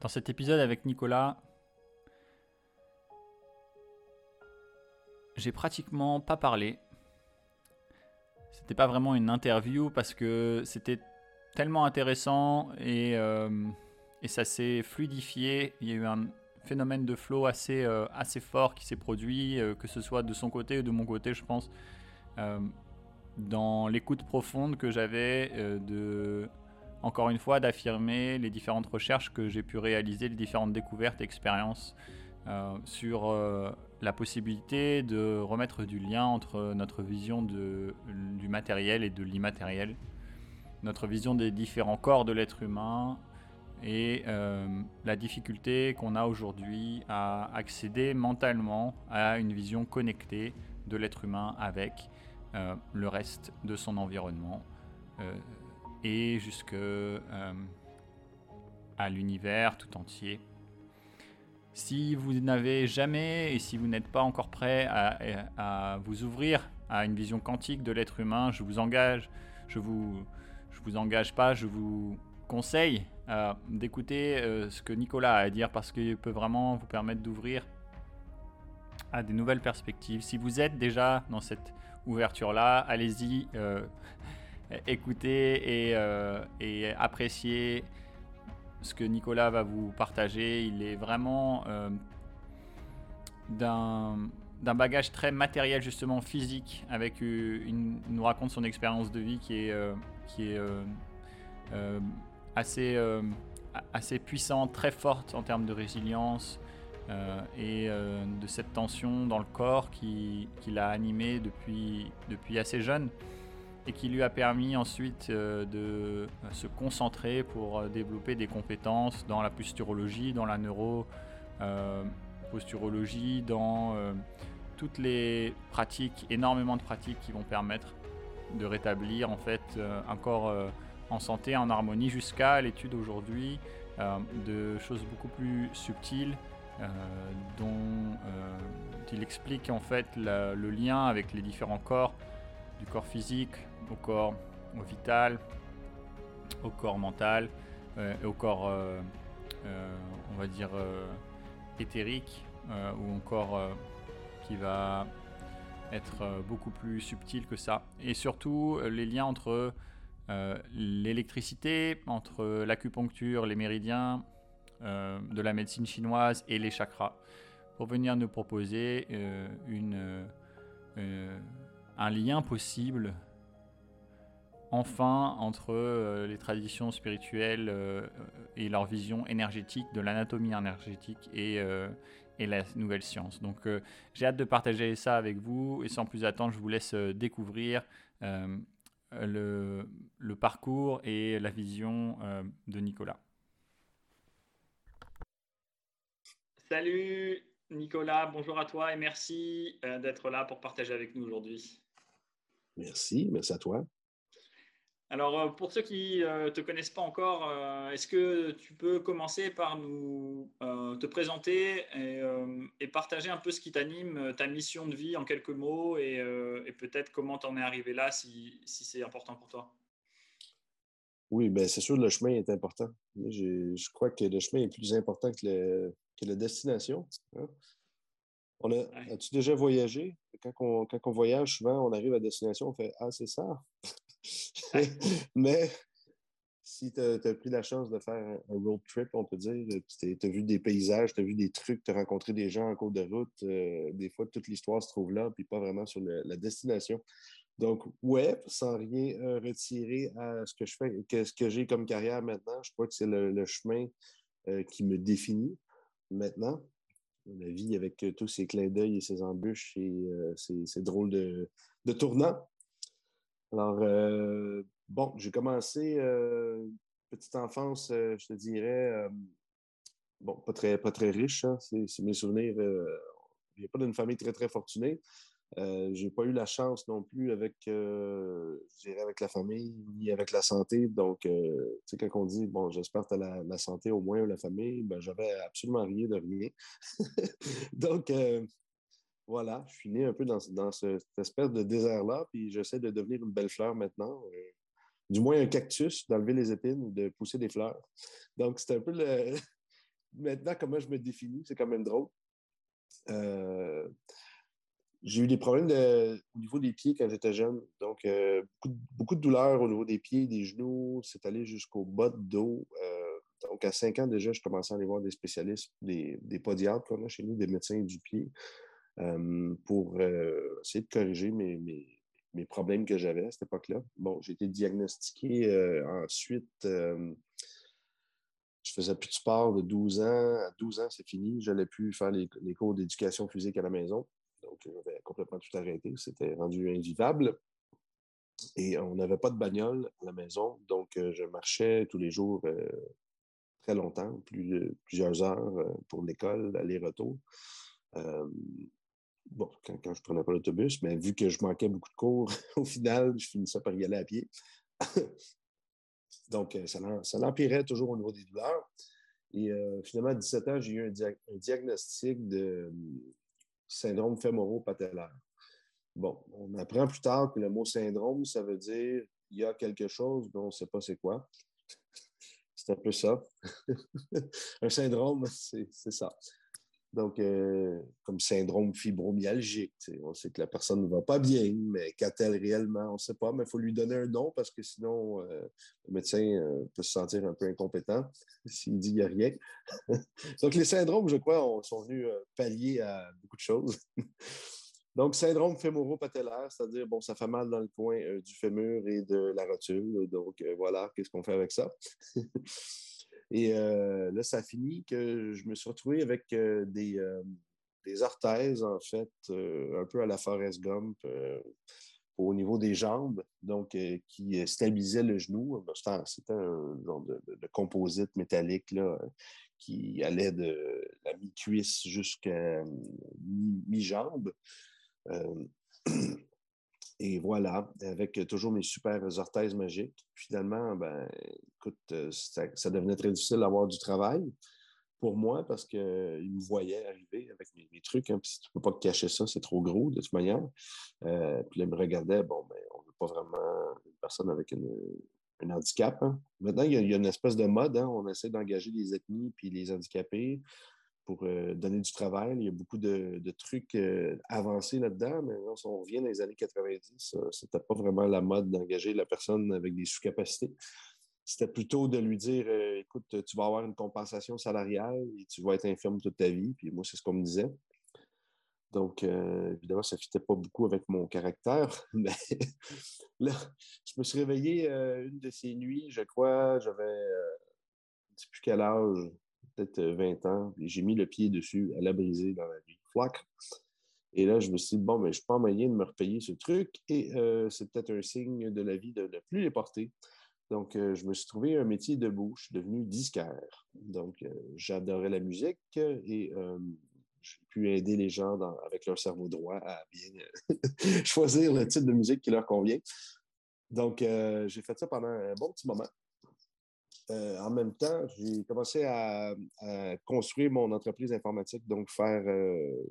Dans cet épisode avec Nicolas, j'ai pratiquement pas parlé. C'était pas vraiment une interview parce que c'était tellement intéressant et, euh, et ça s'est fluidifié. Il y a eu un phénomène de flow assez, euh, assez fort qui s'est produit, euh, que ce soit de son côté ou de mon côté, je pense, dans l'écoute profonde que j'avais de encore une fois, d'affirmer les différentes recherches que j'ai pu réaliser, les différentes découvertes expériences euh, sur euh, la possibilité de remettre du lien entre notre vision du matériel et de l'immatériel, notre vision des différents corps de l'être humain et euh, la difficulté qu'on a aujourd'hui à accéder mentalement à une vision connectée de l'être humain avec le reste de son environnement et jusque euh, à l'univers tout entier. Si vous n'avez jamais et si vous n'êtes pas encore prêt à, vous ouvrir à une vision quantique de l'être humain, je vous engage, je vous, je vous engage pas, je vous conseille euh, d'écouter euh, ce que Nicolas a à dire parce qu'il peut vraiment vous permettre d'ouvrir à des nouvelles perspectives. Si vous êtes déjà dans cette ouverture-là, allez-y, écouter euh, et, apprécier ce que Nicolas va vous partager. Il est vraiment euh, d'un bagage très matériel, justement physique, avec une, il nous raconte son expérience de vie qui est, euh, assez, puissante, très forte en termes de résilience. et de cette tension dans le corps qui, l'a animé depuis assez jeune et qui lui a permis ensuite euh, de euh, se concentrer pour euh, développer des compétences dans la posturologie, dans la neuro-posturologie, dans toutes les pratiques, énormément de pratiques qui vont permettre de rétablir en fait un corps en santé, en harmonie, jusqu'à l'étude aujourd'hui de choses beaucoup plus subtiles dont il explique en fait le lien avec les différents corps du corps physique au corps vital, au corps mental euh, au corps, euh, euh, on va dire, éthérique ou encore qui va être beaucoup plus subtil que ça. Et surtout les liens entre l'électricité, entre l'acupuncture, les méridiens, de la médecine chinoise et les chakras, pour venir nous proposer une, un lien possible enfin entre euh, les traditions spirituelles euh, et leur vision énergétique de l'anatomie énergétique et, euh, et, la nouvelle science. Donc j'ai hâte de partager ça avec vous et sans plus attendre, je vous laisse découvrir le, le, parcours et la vision de Nicolas. Salut Nicolas, bonjour à toi et merci d'être là pour partager avec nous aujourd'hui. Merci, merci à toi. Alors, euh, pour ceux qui ne euh, te connaissent pas encore, euh, est-ce que tu peux commencer par nous te présenter et, partager un peu ce qui t'anime, ta mission de vie en quelques mots et, peut-être comment tu en es arrivé là si, c'est important pour toi? Oui, ben c'est sûr, le chemin est important. Je, crois que le chemin est plus important que, la destination. Hein. As-tu déjà voyagé? Quand on, quand on voyage, souvent, on arrive à destination, on fait Ah, c'est ça. Mais si tu as, pris la chance de faire un, road trip, on peut dire, tu as vu des paysages, tu as vu des trucs, tu as rencontré des gens en cours de route, euh, des fois, toute l'histoire se trouve là, puis pas vraiment sur la destination. Donc, ouais, sans rien euh, retirer à ce que je fais, que, ce que j'ai comme carrière maintenant, je crois que c'est le, chemin euh, qui me définit maintenant. La vie avec tous ces clins d'œil et ces embûches et ces, drôles de, de tournants. Alors, euh, bon, j'ai commencé euh, petite enfance, euh, je te dirais, bon, pas très, pas très riche, hein, c'est mes souvenirs. je pas d'une famille très, très fortunée. J'ai pas eu la chance non plus avec, je dirais, avec la famille ni avec la santé. Donc, tu sais, quand on dit, bon, j'espère que tu as la, santé au moins ou la famille, ben, j'avais absolument rien de rien. Donc, voilà, je suis né un peu dans, cette espèce de désert-là, puis j'essaie de devenir une belle fleur maintenant. Euh, du moins un cactus, d'enlever les épines de pousser des fleurs. Donc, c'est un peu le, maintenant, comment je me définis, c'est quand même drôle. Euh, j'ai eu des problèmes au niveau des pieds quand j'étais jeune. Donc, euh, beaucoup, de, douleurs au niveau des pieds, des genoux. C'est allé jusqu'au bas de dos. Donc, à 5 ans déjà, je commençais à aller voir des spécialistes, des, des podiatres qu'on a chez nous, des médecins du pied, pour essayer de corriger mes, mes problèmes que j'avais à cette époque-là. Bon, j'ai été diagnostiqué ensuite je faisais plus de sport de 12 ans. À 12 ans, c'est fini. Je n'allais plus faire les, cours d'éducation physique à la maison. Donc, j'avais complètement tout arrêté. C'était rendu invivable. Et on n'avait pas de bagnole à la maison. Donc, euh, je marchais tous les jours euh, très longtemps, plus, plusieurs heures euh, pour l'école, aller-retour. Bon, quand, quand je prenais pas l'autobus, mais vu que je manquais beaucoup de cours, au final, je finissais par y aller à pied. Donc, euh, ça, l'empirait toujours au niveau des douleurs. Et euh, finalement, à 17 ans, j'ai eu un, diagnostic de hum, syndrome fémoro-patellaire. Bon, on apprend plus tard que le mot syndrome, ça veut dire il y a quelque chose, mais on ne sait pas c'est quoi. C'est un peu ça. un syndrome, c'est ça. Donc, euh, comme syndrome fibromyalgique, on sait que la personne ne va pas bien, mais qu'a-t-elle réellement? On ne sait pas, mais il faut lui donner un nom parce que sinon, euh, le médecin euh, peut se sentir un peu incompétent s'il dit qu'il n'y a rien. Donc, les syndromes, je crois, sont venus pallier à beaucoup de choses. Donc, syndrome fémoro-patellaire, c'est-à-dire, bon, ça fait mal dans le coin du fémur et de la rotule. Donc, voilà, qu'est-ce qu'on fait avec ça? Et euh, là, ça a fini que je me suis retrouvé avec euh, des, euh, des, orthèses, en fait, un peu à la Forest Gump au niveau des jambes, donc qui stabilisaient le genou. C'était un genre de, composite métallique là, qui allait de la mi-cuisse jusqu'à mi-jambe. Et voilà, avec toujours mes super orthèses magiques. Finalement, ben, écoute, euh, ça, devenait très difficile d'avoir du travail pour moi parce qu'ils me voyaient arriver avec mes, trucs. Hein, puis tu ne peux pas cacher ça, c'est trop gros de toute manière. Euh, puis là, ils me regardaient, bon, ben, on veut pas vraiment une personne avec un handicap. Hein. Maintenant, il y, a, une espèce de mode. Hein, on essaie d'engager les ethnies puis les handicapés pour euh, donner du travail. Il y a beaucoup de, trucs euh, avancés là-dedans, mais on revient dans les années 90, c'était pas vraiment la mode d'engager la personne avec des sous-capacités. C'était plutôt de lui dire euh, écoute, tu vas avoir une compensation salariale et tu vas être infirme toute ta vie. Puis moi, c'est ce qu'on me disait. Donc, évidemment, ça ne fitait pas beaucoup avec mon caractère. Mais là, je me suis réveillé une de ces nuits, je crois, j'avais, je ne sais plus quel âge, peut-être 20 euh, ans, j'ai mis le pied dessus, elle a brisé dans la vie. Flac. Et là, je me suis dit, bon, mais je n'ai pas moyen de me repayer ce truc. Et euh, c'est peut-être un signe de la vie de ne plus les porter. Donc, euh, je me suis trouvé un métier debout. Je suis devenu disquaire. Donc, j'adorais la musique et j'ai pu aider les gens avec leur cerveau droit à bien choisir le type de musique qui leur convient. Donc, j'ai fait ça pendant un bon petit moment. Euh, en même temps, j'ai commencé à, construire mon entreprise informatique, donc faire euh,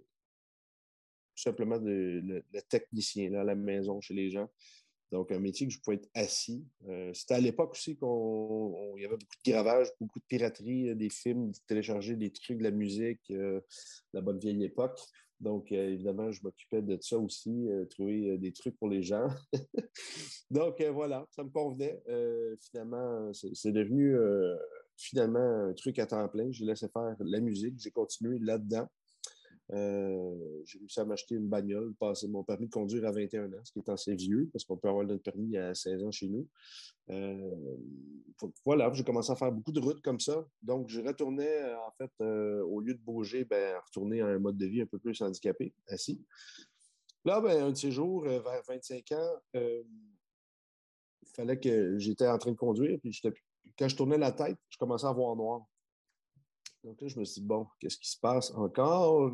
simplement le, technicien à la maison chez les gens. Donc, un métier que je pouvais être assis. Euh, c'était à l'époque aussi qu'il y avait beaucoup de gravage, beaucoup de piraterie, des films, télécharger des trucs, de la musique, la bonne vieille époque. Donc, euh, évidemment, je m'occupais de ça aussi, euh, trouver euh, des trucs pour les gens. Donc, voilà, ça me convenait. finalement, c'est devenu finalement un truc à temps plein. J'ai laissé faire la musique, j'ai continué là-dedans. J'ai réussi à m'acheter une bagnole, passer mon permis de conduire à 21 ans, ce qui est assez vieux, parce qu'on peut avoir notre permis à 16 ans chez nous. Euh, voilà, j'ai commencé à faire beaucoup de routes comme ça. Donc, je retournais, euh, en fait, euh, au lieu de bouger, ben, retourner à un mode de vie un peu plus handicapé, assis. Là, ben, un de ces jours, vers 25 ans, il fallait que j'étais en train de conduire, puis quand je tournais la tête, je commençais à voir noir. Donc là, je me suis dit, bon, qu'est-ce qui se passe encore?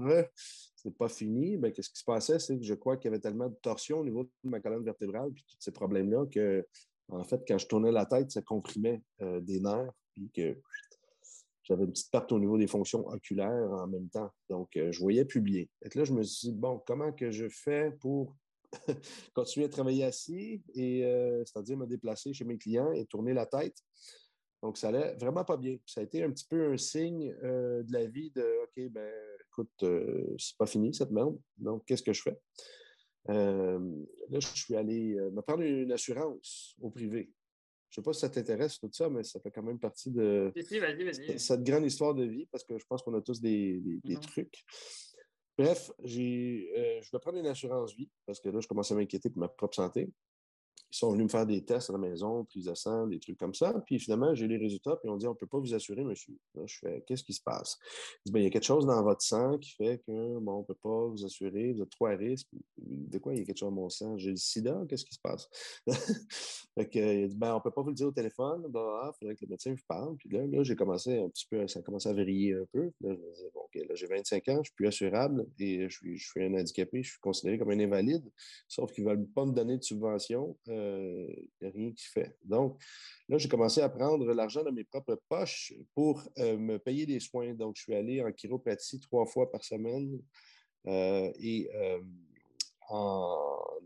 C'est pas fini. Ben, qu'est-ce qui se passait? C'est que je crois qu'il y avait tellement de torsion au niveau de ma colonne vertébrale, puis tous ces problèmes-là, que en fait, quand je tournais la tête, ça comprimait euh, des nerfs, puis que j'avais une petite perte au niveau des fonctions oculaires en même temps. Donc, euh, je voyais publier. Et là, je me suis dit, bon, comment que je fais pour continuer à travailler assis, et euh, c'est-à-dire me déplacer chez mes clients et tourner la tête? Donc, ça allait vraiment pas bien. Ça a été un petit peu un signe de la vie de OK, ben écoute, c'est pas fini cette merde. Donc, qu'est-ce que je fais? là, je suis allé me prendre une assurance au privé. Je ne sais pas si ça t'intéresse tout ça, mais ça fait quand même partie de cette grande histoire de vie parce que je pense qu'on a tous des, mm-hmm. trucs. Bref, je vais prendre une assurance vie parce que là, je commence à m'inquiéter pour ma propre santé. Ils sont venus me faire des tests à la maison, prise de sang, des trucs comme ça. Puis finalement, j'ai les résultats, puis on dit on ne peut pas vous assurer, monsieur. je fais qu'est-ce qui se passe? Ils disent ben, il y a quelque chose dans votre sang qui fait que bon, on ne peut pas vous assurer, vous êtes trop à risque. De quoi il y a quelque chose dans mon sang? J'ai le sida, qu'est-ce qui se passe? fait que, dit ben, on ne peut pas vous le dire au téléphone, il faudrait que le médecin vous parle. Puis là, là j'ai commencé un petit peu, ça a commencé à vriller un peu. Là, je me disais, bon, OK, là, j'ai 25 ans, je suis plus assurable et je suis, je suis un handicapé, je suis considéré comme un invalide, sauf qu'ils ne veulent pas me donner de subvention. Euh, a rien qui fait. Donc, là, j'ai commencé à prendre l'argent dans mes propres poches pour euh, me payer des soins. Donc, je suis allé en chiropratie trois fois par semaine euh, et euh, en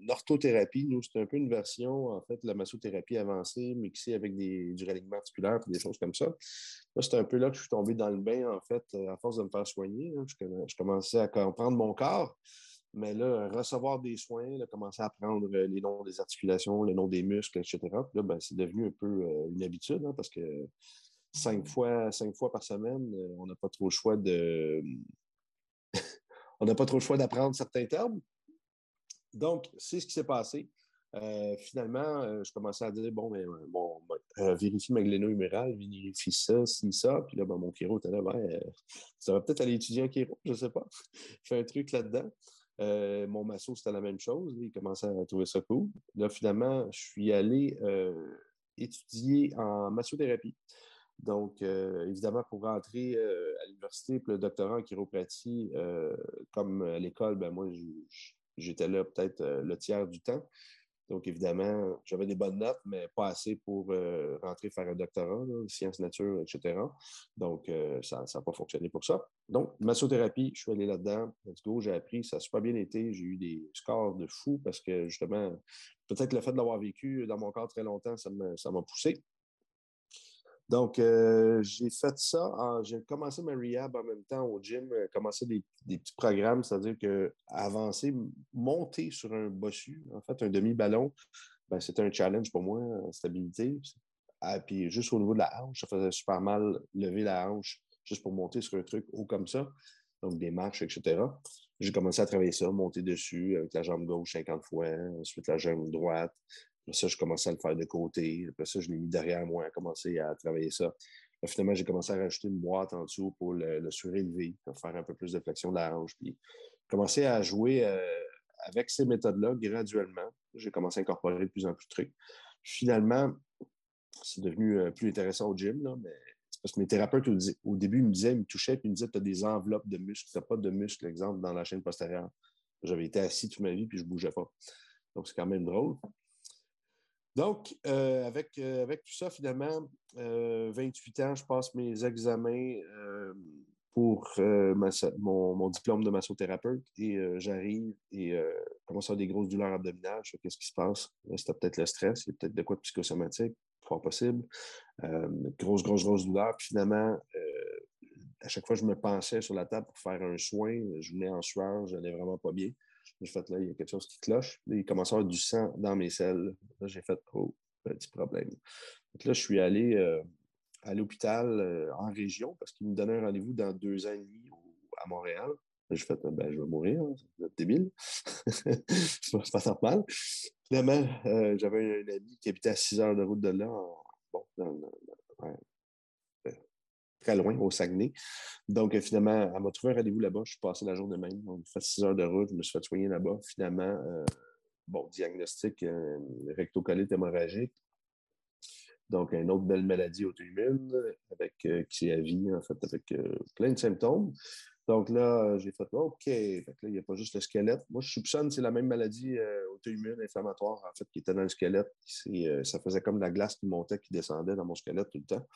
orthothérapie. Nous, c'est un peu une version, en fait, de la massothérapie avancée, mixée avec des, du ralignement articulaire et des choses comme ça. Là, c'est un peu là que je suis tombé dans le bain, en fait, à force de me faire soigner. Je, je commençais à comprendre mon corps. Mais là, recevoir des soins, commencer à apprendre euh, les noms des articulations, le nom des muscles, etc. là, ben, c'est devenu un peu euh, une habitude hein, parce que cinq fois, cinq fois par semaine, euh, on n'a pas trop le choix de. on n'a pas trop le choix d'apprendre certains termes. Donc, c'est ce qui s'est passé. finalement, je commençais à dire bon, mais ben, bon, ben, vérifie ma gléno-humérale, vérifie ça, si, ça. Puis là, ben, mon chiro était là, ben, ça va peut-être aller étudier un chiro, je ne sais pas. Fais un truc là-dedans. Euh, mon masso, c'était la même chose. Il commençait à trouver ça cool. Là, finalement, je suis allé euh, étudier en massothérapie. Donc, euh, évidemment, pour rentrer à l'université, pour le doctorat en chiropratie, comme à l'école, ben moi, j'étais là peut-être le tiers du temps. Donc, évidemment, j'avais des bonnes notes, mais pas assez pour euh, rentrer faire un doctorat, sciences nature, etc. Donc, euh, ça n'a pas fonctionné pour ça. Donc, massothérapie, je suis allé là-dedans. Let's go, j'ai appris, ça a super bien été. J'ai eu des scores de fou parce que, justement, peut-être le fait de l'avoir vécu dans mon corps très longtemps, ça m'a poussé. Donc, euh, j'ai fait ça. J'ai commencé ma rehab en même temps au gym, euh, commencé des, petits programmes, c'est-à-dire que avancer, monter sur un bossu, en fait, un demi-ballon, ben, c'était un challenge pour moi stabilité. Ah, puis juste au niveau de la hanche, ça faisait super mal lever la hanche juste pour monter sur un truc haut comme ça, donc des marches, etc. J'ai commencé à travailler ça, monter dessus avec la jambe gauche 50 fois, ensuite la jambe droite, après ça, je commençais à le faire de côté. Après ça, je l'ai mis derrière moi, à commencer à travailler ça. finalement, j'ai commencé à rajouter une boîte en dessous pour le, surélever, pour faire un peu plus de flexion de la hanche. Puis, commencé à jouer euh, avec ces méthodes-là graduellement. J'ai commencé à incorporer de plus en plus de trucs. Finalement, c'est devenu euh, plus intéressant au gym, mais c'est parce que mes thérapeutes, au, début, ils me disaient, ils me touchaient, puis ils me disaient, tu as des enveloppes de muscles, tu n'as pas de muscles, exemple, dans la chaîne postérieure. J'avais été assis toute ma vie, puis je ne bougeais pas. Donc, c'est quand même drôle. Donc, euh, avec, euh, avec tout ça, finalement, 28 euh, ans, je passe mes examens pour mon, diplôme de massothérapeute et j'arrive et commence à avoir des grosses douleurs abdominales. Je qu'est-ce qui se passe? C'était peut-être le stress, il y a peut-être de quoi de psychosomatique, fort possible. grosse, grosse, grosse douleur. Puis finalement, à chaque fois je me pensais sur la table pour faire un soin, je venais en sueur, je n'allais vraiment pas bien. J'ai fait, là, il y a quelque chose qui cloche. il commence à avoir du sang dans mes selles. Là, j'ai fait, oh, petit problème. Donc là, je suis allé euh, à l'hôpital euh, en région parce qu'il me donnait un rendez-vous dans deux ans et demi à Montréal. J'ai fait, ben, je vais mourir, hein, c'est débile. c'est pas, normal. Finalement, euh, j'avais un ami qui habitait à 6 heures de route de là, bon, dans, très loin, au Saguenay. Donc, euh, finalement, elle m'a trouvé un rendez-vous là-bas. Je suis passé la journée même. On fait six heures de route. Je me suis fait soigner là-bas. Finalement, euh, bon, diagnostic euh, rectocolite hémorragique. Donc, une autre belle maladie auto-immune avec, qui est vie, en fait, avec plein de symptômes. Donc là, j'ai fait OK. Fait là, il n'y a pas juste le squelette. Moi, je soupçonne c'est la même maladie auto-immune inflammatoire, en fait, qui était dans le squelette. ça faisait comme la glace qui montait, qui descendait dans mon squelette tout le temps.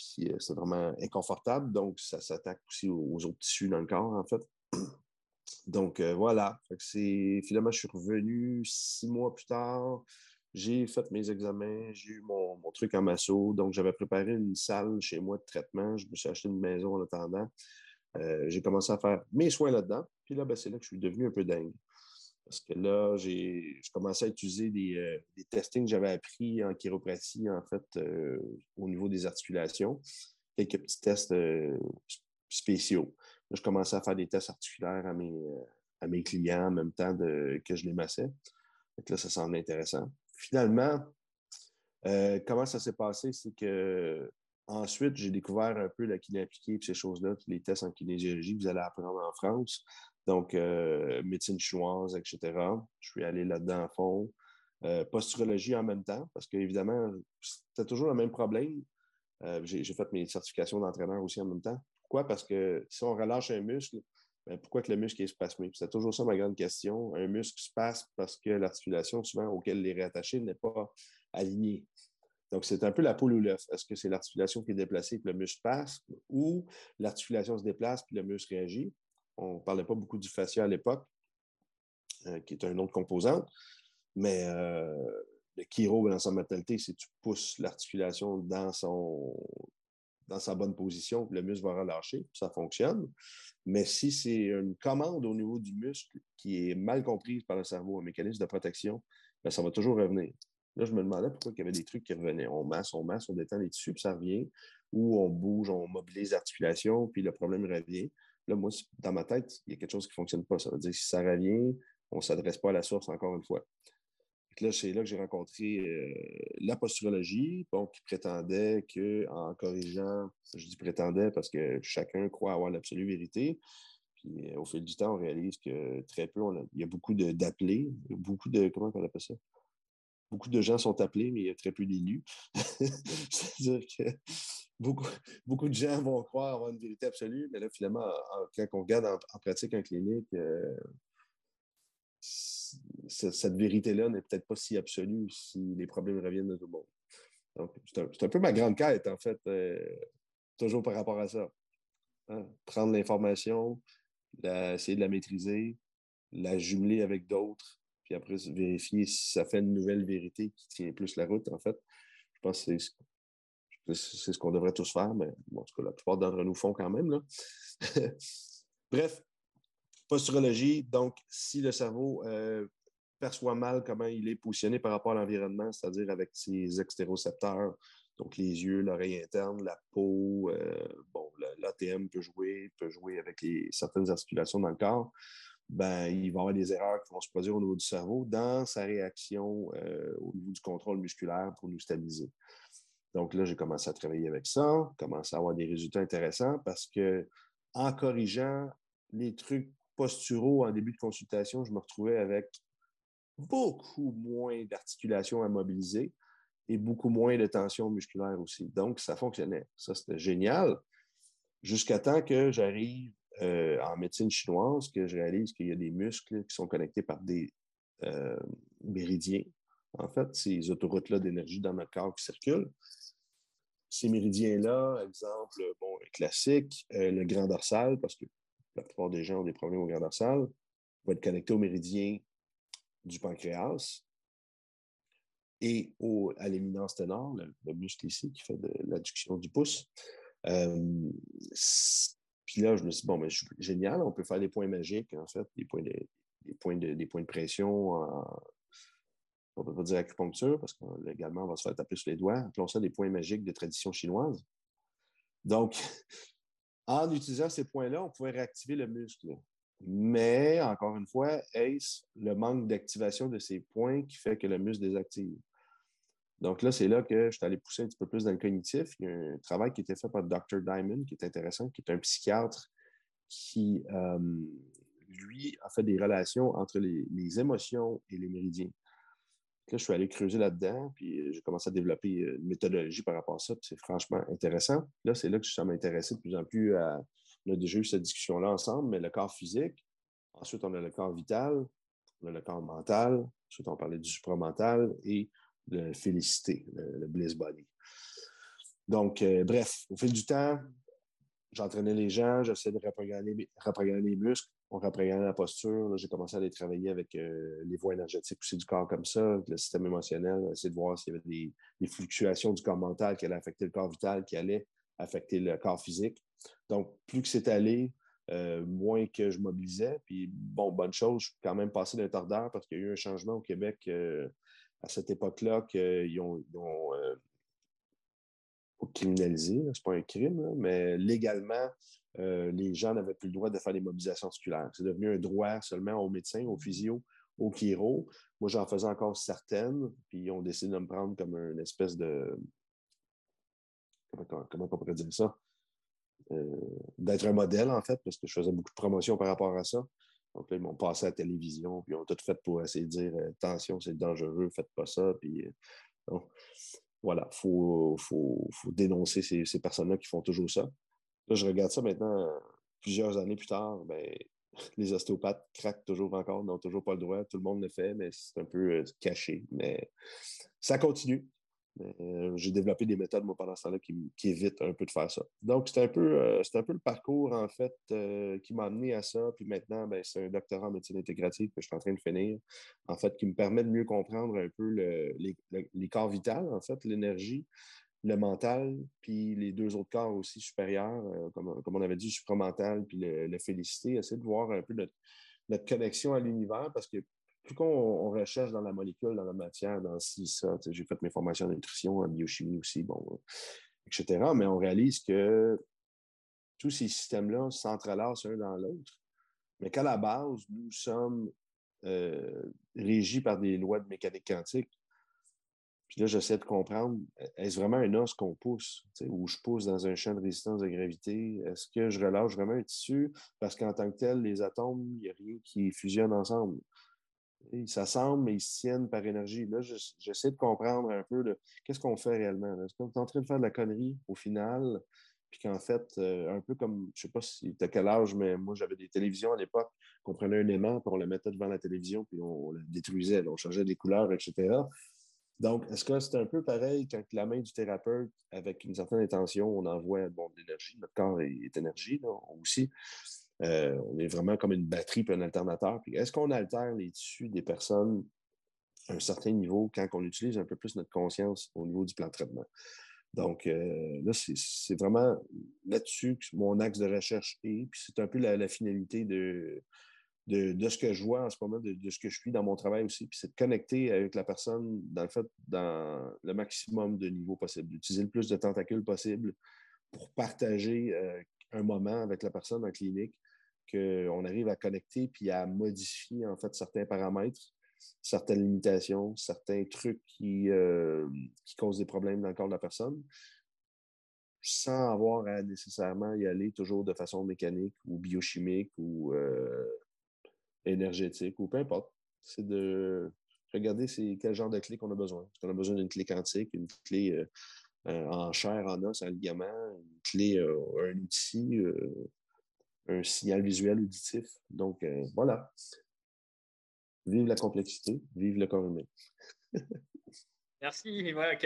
Puis euh, c'est vraiment inconfortable. Donc, ça s'attaque aussi aux, autres tissus dans le corps, en fait. Donc, euh, voilà. finalement, je suis revenu six mois plus tard. j'ai fait mes examens, j'ai eu mon, truc en masso. Donc, j'avais préparé une salle chez moi de traitement. Je me suis acheté une maison en attendant. Euh, j'ai commencé à faire mes soins là-dedans. Puis là, ben, c'est là que je suis devenu un peu dingue. Parce que là, j'ai commencé à utiliser des, euh, des testings que j'avais appris en chiropratie, en fait, euh, au niveau des articulations. Quelques petits tests spéciaux. Là, je commençais à faire des tests articulaires à mes, à mes clients en même temps que je les massais. Donc là, ça semble intéressant finalement, euh, comment ça s'est passé? C'est que ensuite, j'ai découvert un peu la kiné appliquée et ces choses-là, les tests en kinésiologie que vous allez apprendre en France. Donc, euh, médecine chinoise, etc. Je suis allé là-dedans à fond. Euh, posturologie en même temps, parce qu'évidemment, c'était toujours le même problème. j'ai fait mes certifications d'entraîneur aussi en même temps. Pourquoi? Parce que si on relâche un muscle, ben, pourquoi que le muscle est spasmé? C'est toujours ça ma grande question. Un muscle se passe parce que l'articulation, souvent, auquel il est réattaché, n'est pas alignée. Donc, c'est un peu la poule ou l'œuf. Est-ce que c'est l'articulation qui est déplacée que le muscle passe ou l'articulation se déplace puis le muscle réagit? On ne parlait pas beaucoup du fascia à l'époque, euh, qui est un autre composant, mais euh, le chiro dans sa mortalité, c'est tu pousses l'articulation dans sa bonne position, le muscle va relâcher, ça fonctionne. Mais si c'est une commande au niveau du muscle qui est mal comprise par le cerveau, un mécanisme de protection, bien, ça va toujours revenir. Là, je me demandais pourquoi il y avait des trucs qui revenaient. On masse, on masse, on détend les tissus, puis ça revient. Ou on bouge, on mobilise l'articulation, puis le problème revient. Là, moi, dans ma tête, il y a quelque chose qui ne fonctionne pas. Ça veut dire que si ça revient, on ne s'adresse pas à la source encore une fois. Là, c'est là que j'ai rencontré euh, la posturologie, qui prétendait qu'en corrigeant, je dis prétendait parce que chacun croit avoir l'absolue vérité. Puis euh, au fil du temps, on réalise que très peu, il y a beaucoup d'appelés, beaucoup de, comment on appelle ça? Beaucoup de gens sont appelés, mais il y a très peu d'élus. C'est-à-dire que beaucoup, de gens vont croire avoir une vérité absolue, mais là, finalement, quand on regarde en, pratique en clinique, euh, cette vérité-là n'est peut-être pas si absolue si les problèmes reviennent de tout le monde. Donc, c'est un, peu ma grande quête, en fait, euh, toujours par rapport à ça. Hein. Prendre l'information, essayer de la maîtriser, la jumeler avec d'autres, puis après vérifier si ça fait une nouvelle vérité qui tient plus la route, en fait. Je pense que c'est ce qu'on devrait tous faire, mais bon, en tout cas, la plupart d'entre nous font quand même. Bref, posturologie, donc si le cerveau euh, perçoit mal comment il est positionné par rapport à l'environnement, c'est-à-dire avec ses extérocepteurs, donc les yeux, l'oreille interne, la peau, euh, bon, l'ATM peut jouer, peut jouer avec certaines articulations dans le corps, ben, il va y avoir des erreurs qui vont se produire au niveau du cerveau dans sa réaction euh, au niveau du contrôle musculaire pour nous stabiliser. Donc là, j'ai commencé à travailler avec ça, commencé à avoir des résultats intéressants parce que en corrigeant les trucs posturaux en début de consultation, je me retrouvais avec beaucoup moins d'articulation à mobiliser et beaucoup moins de tension musculaire aussi. Donc, ça fonctionnait. Ça, c'était génial. Jusqu'à temps que j'arrive euh, en médecine chinoise, que je réalise qu'il y a des muscles qui sont connectés par des euh, méridiens. En fait, ces autoroutes-là d'énergie dans notre corps qui circulent. Ces méridiens-là, exemple, bon, classique, euh, le grand dorsal, parce que la plupart des gens ont des problèmes au grand dorsal, va être connecté au méridien du pancréas et au, à l'éminence ténor, le, muscle ici qui fait de l'adduction du pouce. Puis là, je me suis dit, bon, mais génial, on peut faire des points magiques, en fait, des points de, des points de, des points de pression. on ne peut pas dire acupuncture, parce que légalement, on va se faire taper sur les doigts. Appelons ça des points magiques de tradition chinoise. Donc, en utilisant ces points-là, on pouvait réactiver le muscle. Mais, encore une fois, est-ce le manque d'activation de ces points qui fait que le muscle désactive? Donc là, c'est là que je suis allé pousser un petit peu plus dans le cognitif. Il y a un travail qui été fait par Dr. Diamond, qui est intéressant, qui est un psychiatre qui, euh, lui, a fait des relations entre les, émotions et les méridiens. Là, je suis allé creuser là-dedans, puis j'ai commencé à développer une méthodologie par rapport à ça, puis c'est franchement intéressant. Là, c'est là que ça m'intéressait de plus en plus à, on a déjà eu cette discussion-là ensemble, mais le corps physique, ensuite on a le corps vital, on a le corps mental, ensuite on parlait du supramental et le félicité, le, bliss body. Donc, euh, bref, au fil du temps, j'entraînais les gens, j'essayais de reprogrammer, les muscles. on reprogrammer la posture. J'ai commencé à aller travailler avec euh, les voies énergétiques aussi du corps comme ça, le système émotionnel, essayer de voir s'il y avait des, fluctuations du corps mental qui allaient affecter le corps vital, qui allaient affecter le corps physique. Donc, plus que c'est allé, euh, moins que je mobilisais. Puis, bon, bonne chose, je suis quand même passé d'un tordeur parce qu'il y a eu un changement au Québec à cette époque-là qu'ils ont, ont criminalisé, c'est pas un crime, mais légalement, euh, les gens n'avaient plus le droit de faire des mobilisations musculaires. C'est devenu un droit seulement aux médecins, aux physio, aux chiro. Moi, j'en faisais encore certaines, puis ils ont décidé de me prendre comme une espèce de. Comment, on pourrait dire ça? Euh, d'être un modèle, en fait, parce que je faisais beaucoup de promotion par rapport à ça. Donc là, ils m'ont passé à la télévision, puis ils ont tout fait pour essayer de dire euh, attention, c'est dangereux, faites pas ça. Puis, voilà, il faut, dénoncer ces, ces personnes-là qui font toujours ça. Là, je regarde ça maintenant, plusieurs années plus tard, ben, les ostéopathes craquent toujours encore, n'ont toujours pas le droit. Tout le monde le fait, mais c'est un peu euh, caché. Mais ça continue. Euh, j'ai développé des méthodes, moi, pendant ce temps-là, qui, évitent un peu de faire ça. Donc, c'est un, peu, euh, un peu le parcours, en fait, qui m'a amené à ça. Puis maintenant, ben, c'est un doctorat en médecine intégrative que je suis en train de finir, en fait, qui me permet de mieux comprendre un peu les, les, corps vitaux, en fait, l'énergie, le mental, puis les deux autres corps aussi supérieurs, euh, comme, comme, on avait dit, supramental, puis le, félicité, essayer de voir un peu notre, connexion à l'univers, parce que plus qu'on recherche dans la molécule, dans la matière, dans ci, ça, j'ai fait mes formations en nutrition, en biochimie aussi, bon, etc., mais on réalise que tous ces systèmes-là s'entrelacent un dans l'autre, mais qu'à la base, nous sommes euh, régis par des lois de mécanique quantique puis là, j'essaie de comprendre, est-ce vraiment un os qu'on pousse, ou je pousse dans un champ de résistance de gravité? Est-ce que je relâche vraiment un tissu? Parce qu'en tant que tel, les atomes, il n'y a rien qui fusionne ensemble. Ils s'assemblent, mais ils se tiennent par énergie. Là, j'essaie de comprendre un peu qu'est-ce qu'on fait réellement. Est-ce qu'on est en train de faire de la connerie au final? Puis qu'en fait, euh, un peu comme, je ne sais pas si tu quel âge, mais moi, j'avais des télévisions à l'époque, qu'on prenait un aimant, puis on le mettait devant la télévision, puis on, le détruisait, on changeait les couleurs, etc. Donc, est-ce que c'est un peu pareil quand la main du thérapeute, avec une certaine intention, on envoie bon, de l'énergie, notre corps est, énergie aussi? Euh, on est vraiment comme une batterie puis un alternateur. est-ce qu'on altère les tissus des personnes à un certain niveau quand on utilise un peu plus notre conscience au niveau du plan de traitement? Donc, euh, là, c'est vraiment là-dessus que mon axe de recherche est. Puis c'est un peu la finalité de, de, ce que je vois en ce moment, de, ce que je suis dans mon travail aussi. Puis c'est de connecter avec la personne, dans le fait, dans le maximum de niveaux possible, d'utiliser le plus de tentacules possible pour partager euh, un moment avec la personne en clinique, qu'on arrive à connecter puis à modifier en fait certains paramètres, certaines limitations, certains trucs qui, euh, qui causent des problèmes dans le corps de la personne sans avoir à nécessairement y aller toujours de façon mécanique ou biochimique ou euh, énergétique ou peu importe. C'est de regarder quel genre de clé qu'on a besoin. Est-ce qu'on a besoin d'une clé quantique, une clé euh, en chair, en os, un ligament, une clé, un outil, un signal visuel auditif. Donc, voilà. Vive la complexité, vive le corps humain. Merci. Voilà,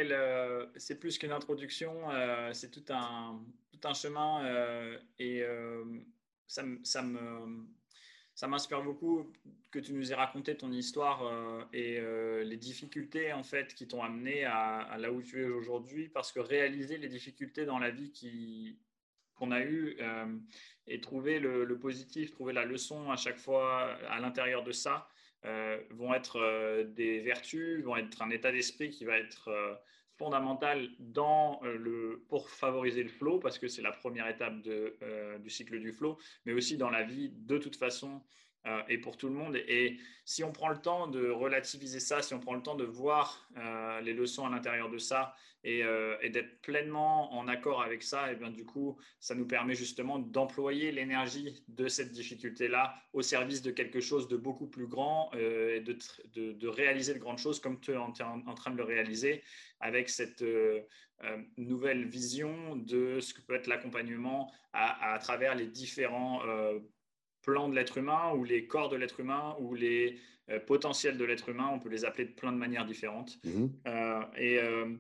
c'est plus qu'une introduction, c'est tout un, tout un chemin et ça, ça me ça m'inspire beaucoup que tu nous aies raconté ton histoire euh, et euh, les difficultés en fait qui t'ont amené à, là où tu es aujourd'hui parce que réaliser les difficultés dans la vie qui qu'on a eues euh, et trouver le, positif, trouver la leçon à chaque fois à l'intérieur de ça vont être des vertus, vont être un état d'esprit qui va être fondamental dans le, pour favoriser le flow, parce que c'est la première étape de, du cycle du flow, mais aussi dans la vie de toute façon euh, et pour tout le monde. Et si on prend le temps de relativiser ça, si on prend le temps de voir euh, les leçons à l'intérieur de ça euh, et, d'être pleinement en accord avec ça, et bien du coup, ça nous permet justement d'employer l'énergie de cette difficulté-là au service de quelque chose de beaucoup plus grand et de, de, réaliser de grandes choses comme tu es en, train de le réaliser avec cette nouvelle vision de ce que peut être l'accompagnement à, à, travers les différents plan de l'être humain ou les corps de l'être humain ou les euh, potentiels de l'être humain. On peut les appeler de plein de manières différentes. Mhm. Euh, et euh,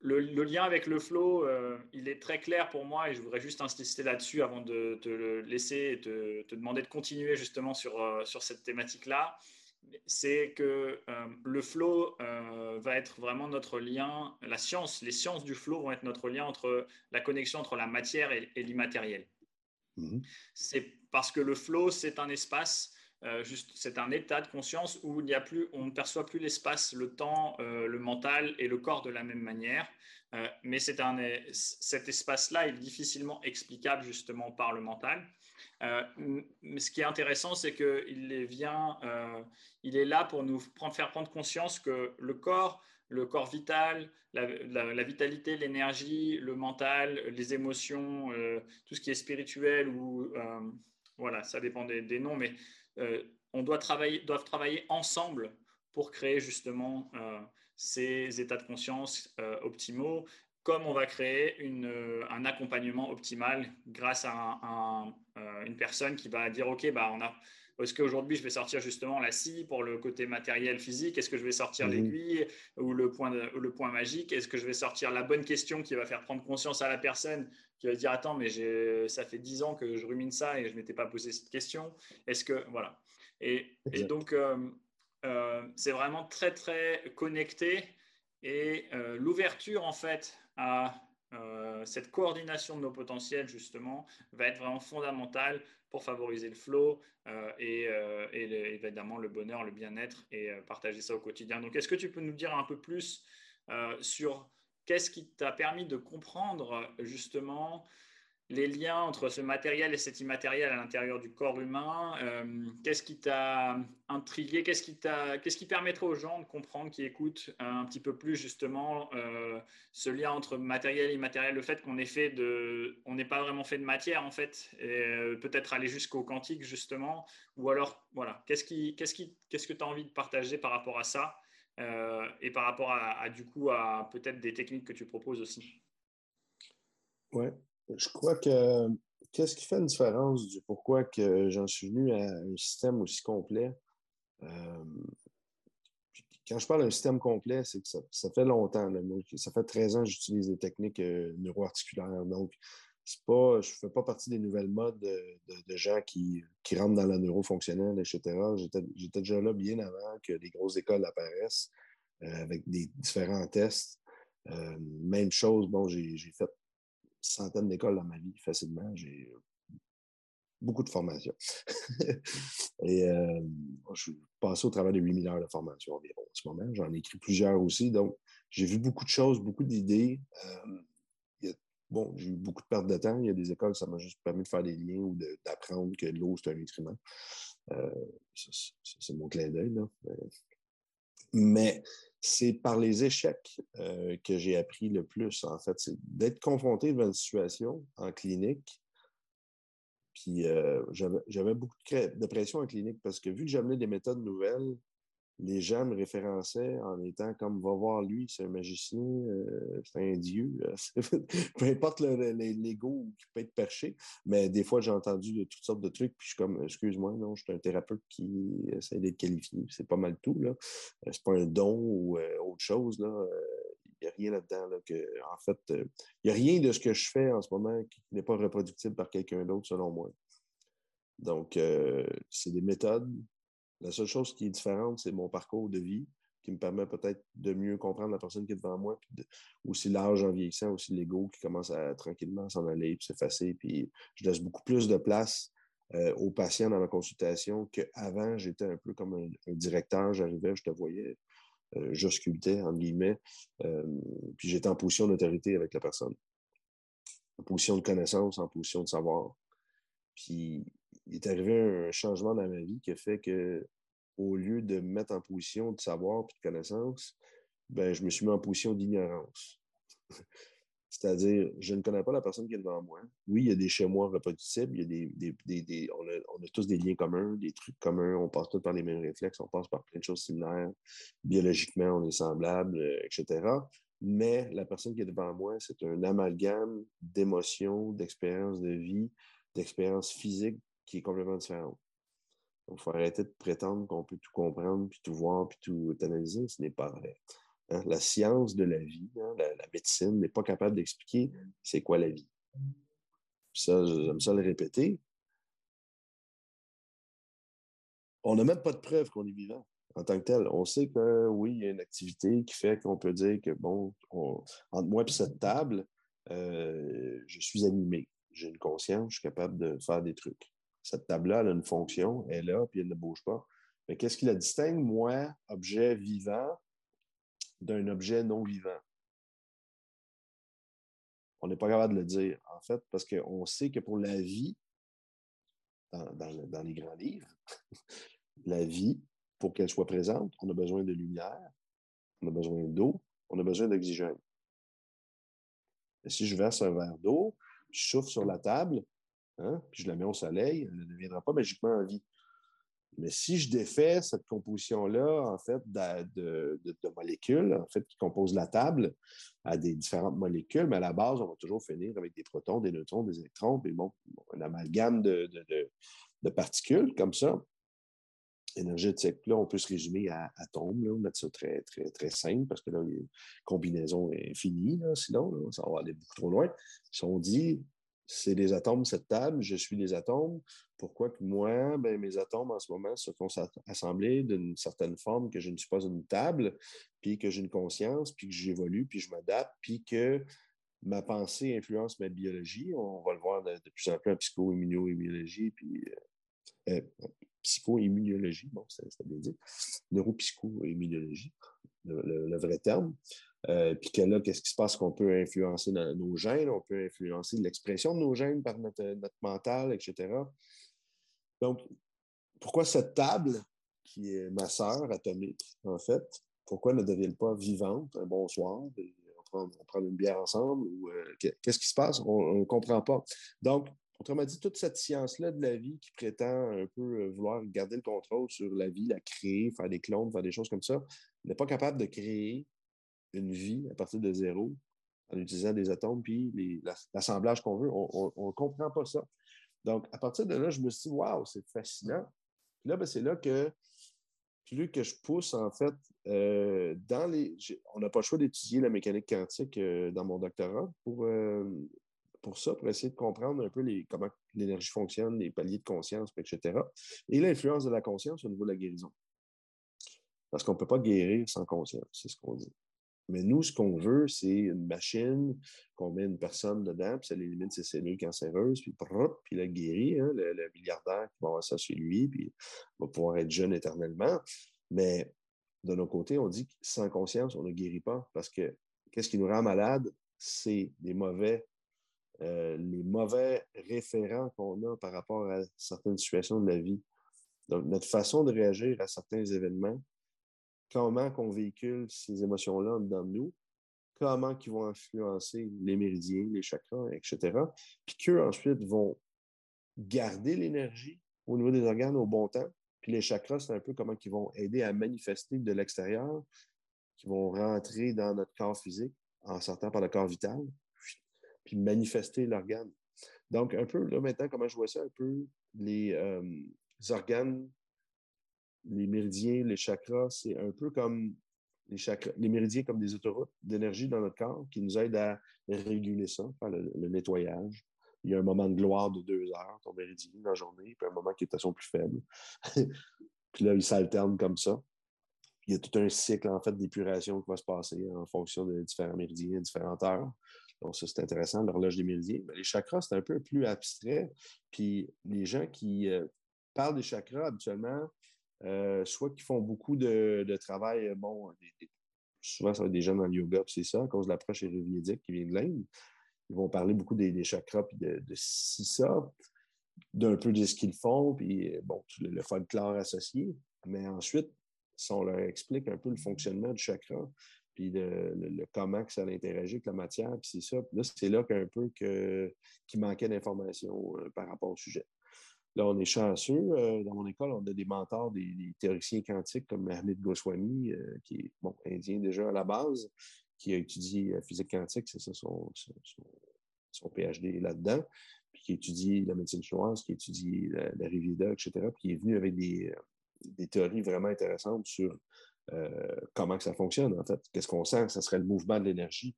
le, lien avec le flow, il est très clair pour moi et je voudrais juste insister là-dessus avant de te le laisser et te, te demander de continuer justement sur, sur cette thématique-là. C'est que le flow va être vraiment notre lien, la science, les sciences du flow vont être notre lien entre la connexion entre la matière et, l'immatériel. Mm-hmm. C'est parce que le flow, c'est un espace euh, c'est un état de conscience où il a plus, on ne perçoit plus l'espace, le temps, euh, le mental et le corps de la même manière. Euh, mais c'est un, cet espace-là est difficilement explicable justement par le mental. mais ce qui est intéressant, c'est qu'il vient, il est là pour nous prendre, faire prendre conscience que le corps, le corps vital, la, vitalité, l'énergie, le mental, les émotions, tout ce qui est spirituel ou voilà, ça dépend des, noms, mais euh, on doit travailler, doivent travailler ensemble pour créer justement euh, ces états de conscience euh, optimaux, comme on va créer un accompagnement optimal grâce à une personne qui va dire, OK, bah, on a, est-ce qu'aujourd'hui, je vais sortir justement la scie pour le côté matériel physique? Est-ce que je vais sortir mhm. l'aiguille ou le point, le point magique? Est-ce que je vais sortir la bonne question qui va faire prendre conscience à la personne qui va dire Attends, mais ça fait dix ans que je rumine ça et je ne m'étais pas posé cette question. Est-ce que. Voilà. Et, donc, euh, euh, c'est vraiment très, très connecté. Et euh, l'ouverture, en fait, à cette coordination de nos potentiels, justement, va être vraiment fondamentale pour favoriser le flow et, évidemment le bonheur, le bien-être et partager ça au quotidien. Donc, est-ce que tu peux nous dire un peu plus sur Qu'est-ce qui t'a permis de comprendre justement les liens entre ce matériel et cet immatériel à l'intérieur du corps humain euh, Qu'est-ce qui t'a intrigué Qu'est-ce qui, qu'est-ce qui permettrait aux gens de comprendre, qui écoutent un petit peu plus justement euh, ce lien entre matériel et immatériel Le fait qu'on n'est pas vraiment fait de matière en fait, et euh, peut-être aller jusqu'au quantique justement, ou alors voilà, qu'est-ce qui, qu'est-ce que tu as envie de partager par rapport à ça euh, et par rapport à, du coup à peut-être des techniques que tu proposes aussi? Oui, je crois que qu'est-ce qui fait une différence du pourquoi que j'en suis venu à un système aussi complet? Euh, quand je parle d'un système complet, c'est que ça, fait longtemps. ça fait 13 ans que j'utilise des techniques euh, neuroarticulaires. Donc, pas, je ne fais pas partie des nouvelles modes de, gens qui, rentrent dans la neurofonctionnelle, etc. J'étais déjà là bien avant que les grosses écoles apparaissent euh, avec des différents tests. Même chose, bon, j'ai fait centaines d'écoles dans ma vie facilement. J'ai beaucoup de formations. Et euh, je suis passé au travers de 8000 heures de formation environ en ce moment. J'en ai écrit plusieurs aussi. Donc, j'ai vu beaucoup de choses, beaucoup d'idées bon, j'ai eu beaucoup de pertes de temps. Il y a des écoles, ça m'a juste permis de faire des liens ou d'apprendre que l'eau, c'est un nutriment. Euh, c'est mon clin d'œil. Mais c'est par les échecs euh, que j'ai appris le plus, en fait. C'est d'être confronté devant une situation en clinique. Puis euh, j'avais beaucoup de, pression en clinique parce que vu que j'amenais des méthodes nouvelles, les gens me référençaient en étant comme va voir lui, c'est un magicien, euh, c'est un dieu. Peu importe l'ego qui peut être perché, mais des fois j'ai entendu de toutes sortes de trucs, puis je suis comme excuse-moi, non, je suis un thérapeute qui essaie d'être qualifié, c'est pas mal tout. là. Euh, c'est pas un don ou euh, autre chose. là. Il n'y a rien là-dedans. Là, que, en fait, il n'y a rien de ce que je fais en ce moment qui n'est pas reproductible par quelqu'un d'autre, selon moi. Donc, c'est des méthodes, la seule chose qui est différente, c'est mon parcours de vie qui me permet peut-être de mieux comprendre la personne qui est devant moi, puis aussi l'âge en vieillissant, aussi l'ego qui commence à tranquillement s'en aller, puis s'effacer, puis je laisse beaucoup plus de place euh, aux patients dans ma consultation qu'avant, j'étais un peu comme un, directeur, j'arrivais, je te voyais, euh, je sculptais, entre guillemets, euh, puis j'étais en position d'autorité avec la personne, en position de connaissance, en position de savoir. Puis il est arrivé un changement dans ma vie qui a fait que, au lieu de me mettre en position de savoir et de connaissance, ben, je me suis mis en position d'ignorance. C'est-à-dire, je ne connais pas la personne qui est devant moi. Oui, il y a des chez moi reproductibles, il y a des, des, on, a, tous des liens communs, des trucs communs, on passe tous par les mêmes réflexes, on passe par plein de choses similaires. Biologiquement, on est semblables, etc. Mais la personne qui est devant moi, c'est un amalgame d'émotions, d'expériences de vie, d'expériences physiques, qui est complètement différente. Il faut arrêter de prétendre qu'on peut tout comprendre, puis tout voir, puis tout analyser. Ce n'est pas vrai. Hein, la science de la vie, hein, la, médecine n'est pas capable d'expliquer c'est quoi la vie. Ça, j'aime ça le répéter. On n'a même pas de preuve qu'on est vivant en tant que tel. On sait que oui, il y a une activité qui fait qu'on peut dire que, bon, entre moi et cette table, euh, je suis animé. J'ai une conscience, je suis capable de faire des trucs. Cette table-là, elle a une fonction, elle est là, puis elle ne bouge pas. Mais qu'est-ce qui la distingue, moi, objet vivant, d'un objet non vivant? On n'est pas capable de le dire, en fait, parce qu'on sait que pour la vie, dans, les grands livres, la vie, pour qu'elle soit présente, on a besoin de lumière, on a besoin d'eau, on a besoin d'oxygène. Si je verse un verre d'eau, je souffle sur la table, hein, puis je la mets au soleil, elle ne deviendra pas magiquement en vie. Mais si je défais cette composition-là, en fait, de, molécules, en fait, qui composent la table à des différentes molécules, mais à la base, on va toujours finir avec des protons, des neutrons, des électrons, puis bon, un amalgame de, particules comme ça. Énergétique, là, on peut se résumer à atomes, là, mettre ça très, très, très simple, parce que là, une combinaison infinie, sinon, ça va aller beaucoup trop loin. Si on dit c'est des atomes, cette table, je suis des atomes. Pourquoi que moi, ben, mes atomes en ce moment se sont assemblés d'une certaine forme, que je ne suis pas une table, puis que j'ai une conscience, puis que j'évolue, puis je m'adapte, puis que ma pensée influence ma biologie. On va le voir de, plus en plus en psycho-immuno-immunologie, puis euh, euh, psycho-immunologie, bon, c'est bien dit, neuropsycho-immunologie, le, vrai terme. Euh, puis là, qu'est-ce qui se passe qu'on peut influencer nos gènes, on peut influencer l'expression de nos gènes par notre, mental, etc. Donc, pourquoi cette table, qui est ma sœur atomique, en fait, pourquoi ne devient pas vivante un bonsoir, on prend, une bière ensemble, ou euh, qu'est-ce qui se passe? On ne comprend pas. Donc, autrement dit, toute cette science-là de la vie qui prétend un peu euh, vouloir garder le contrôle sur la vie, la créer, faire des clones, faire des choses comme ça, n'est pas capable de créer une vie à partir de zéro en utilisant des atomes puis l'assemblage qu'on veut. On ne comprend pas ça. Donc, à partir de là, je me suis dit, waouh, c'est fascinant. Puis là, ben, c'est là que plus que je pousse, en fait, euh, dans les. On n'a pas le choix d'étudier la mécanique quantique euh, dans mon doctorat pour, pour ça, pour essayer de comprendre un peu les, comment l'énergie fonctionne, les paliers de conscience, etc. Et l'influence de la conscience au niveau de la guérison. Parce qu'on ne peut pas guérir sans conscience, c'est ce qu'on dit. Mais nous, ce qu'on veut, c'est une machine qu'on met une personne dedans, puis ça élimine ses cellules cancéreuses, puis, puis la guérit, hein, le, milliardaire qui va avoir ça chez lui, puis va pouvoir être jeune éternellement. Mais de notre côté, on dit que sans conscience, on ne guérit pas, parce que qu'est-ce qui nous rend malade? C'est les mauvais, euh, les mauvais référents qu'on a par rapport à certaines situations de la vie. Donc, notre façon de réagir à certains événements comment qu'on véhicule ces émotions-là dans nous, comment ils vont influencer les méridiens, les chakras, etc. Puis qu'eux, ensuite, vont garder l'énergie au niveau des organes au bon temps. Puis les chakras, c'est un peu comment ils vont aider à manifester de l'extérieur, qui vont rentrer dans notre corps physique en sortant par le corps vital, puis manifester l'organe. Donc, un peu, là, maintenant, comment je vois ça, un peu les euh, organes les méridiens, les chakras, c'est un peu comme les, chakras, les méridiens comme des autoroutes d'énergie dans notre corps qui nous aident à réguler ça, le, nettoyage. Il y a un moment de gloire de deux heures, ton méridien, dans la journée, puis un moment qui est à son plus faible. puis là, il s'alterne comme ça. Il y a tout un cycle, en fait, d'épuration qui va se passer en fonction de différents méridiens, différentes heures. Donc, ça, c'est intéressant, l'horloge des méridiens. Mais les chakras, c'est un peu plus abstrait. Puis les gens qui euh, parlent des chakras, habituellement, euh, soit qui font beaucoup de, travail, euh, bon, souvent ça va être des gens dans le yoga, c'est ça, à cause de l'approche ayurvédique qui vient de l'Inde. Ils vont parler beaucoup des, chakras, puis de, de ça, d'un peu de ce qu'ils font, puis bon, le, folklore associé. Mais ensuite, si on leur explique un peu le fonctionnement du chakra, puis le, comment que ça interagit avec la matière, puis c'est ça. là, c'est là qu'un peu que, qu'il manquait d'informations par rapport au sujet. Là, on est chanceux. Euh, dans mon école, on a des mentors, des, théoriciens quantiques comme Hamid Goswami, euh, qui est bon, indien déjà à la base, qui a étudié la physique quantique, c'est ça son, son, PhD là-dedans, puis qui étudie la médecine chinoise, qui étudie la, la etc., puis qui est venu avec des, des théories vraiment intéressantes sur comment que ça fonctionne, en fait. Qu'est-ce qu'on sent? Ça serait le mouvement de l'énergie.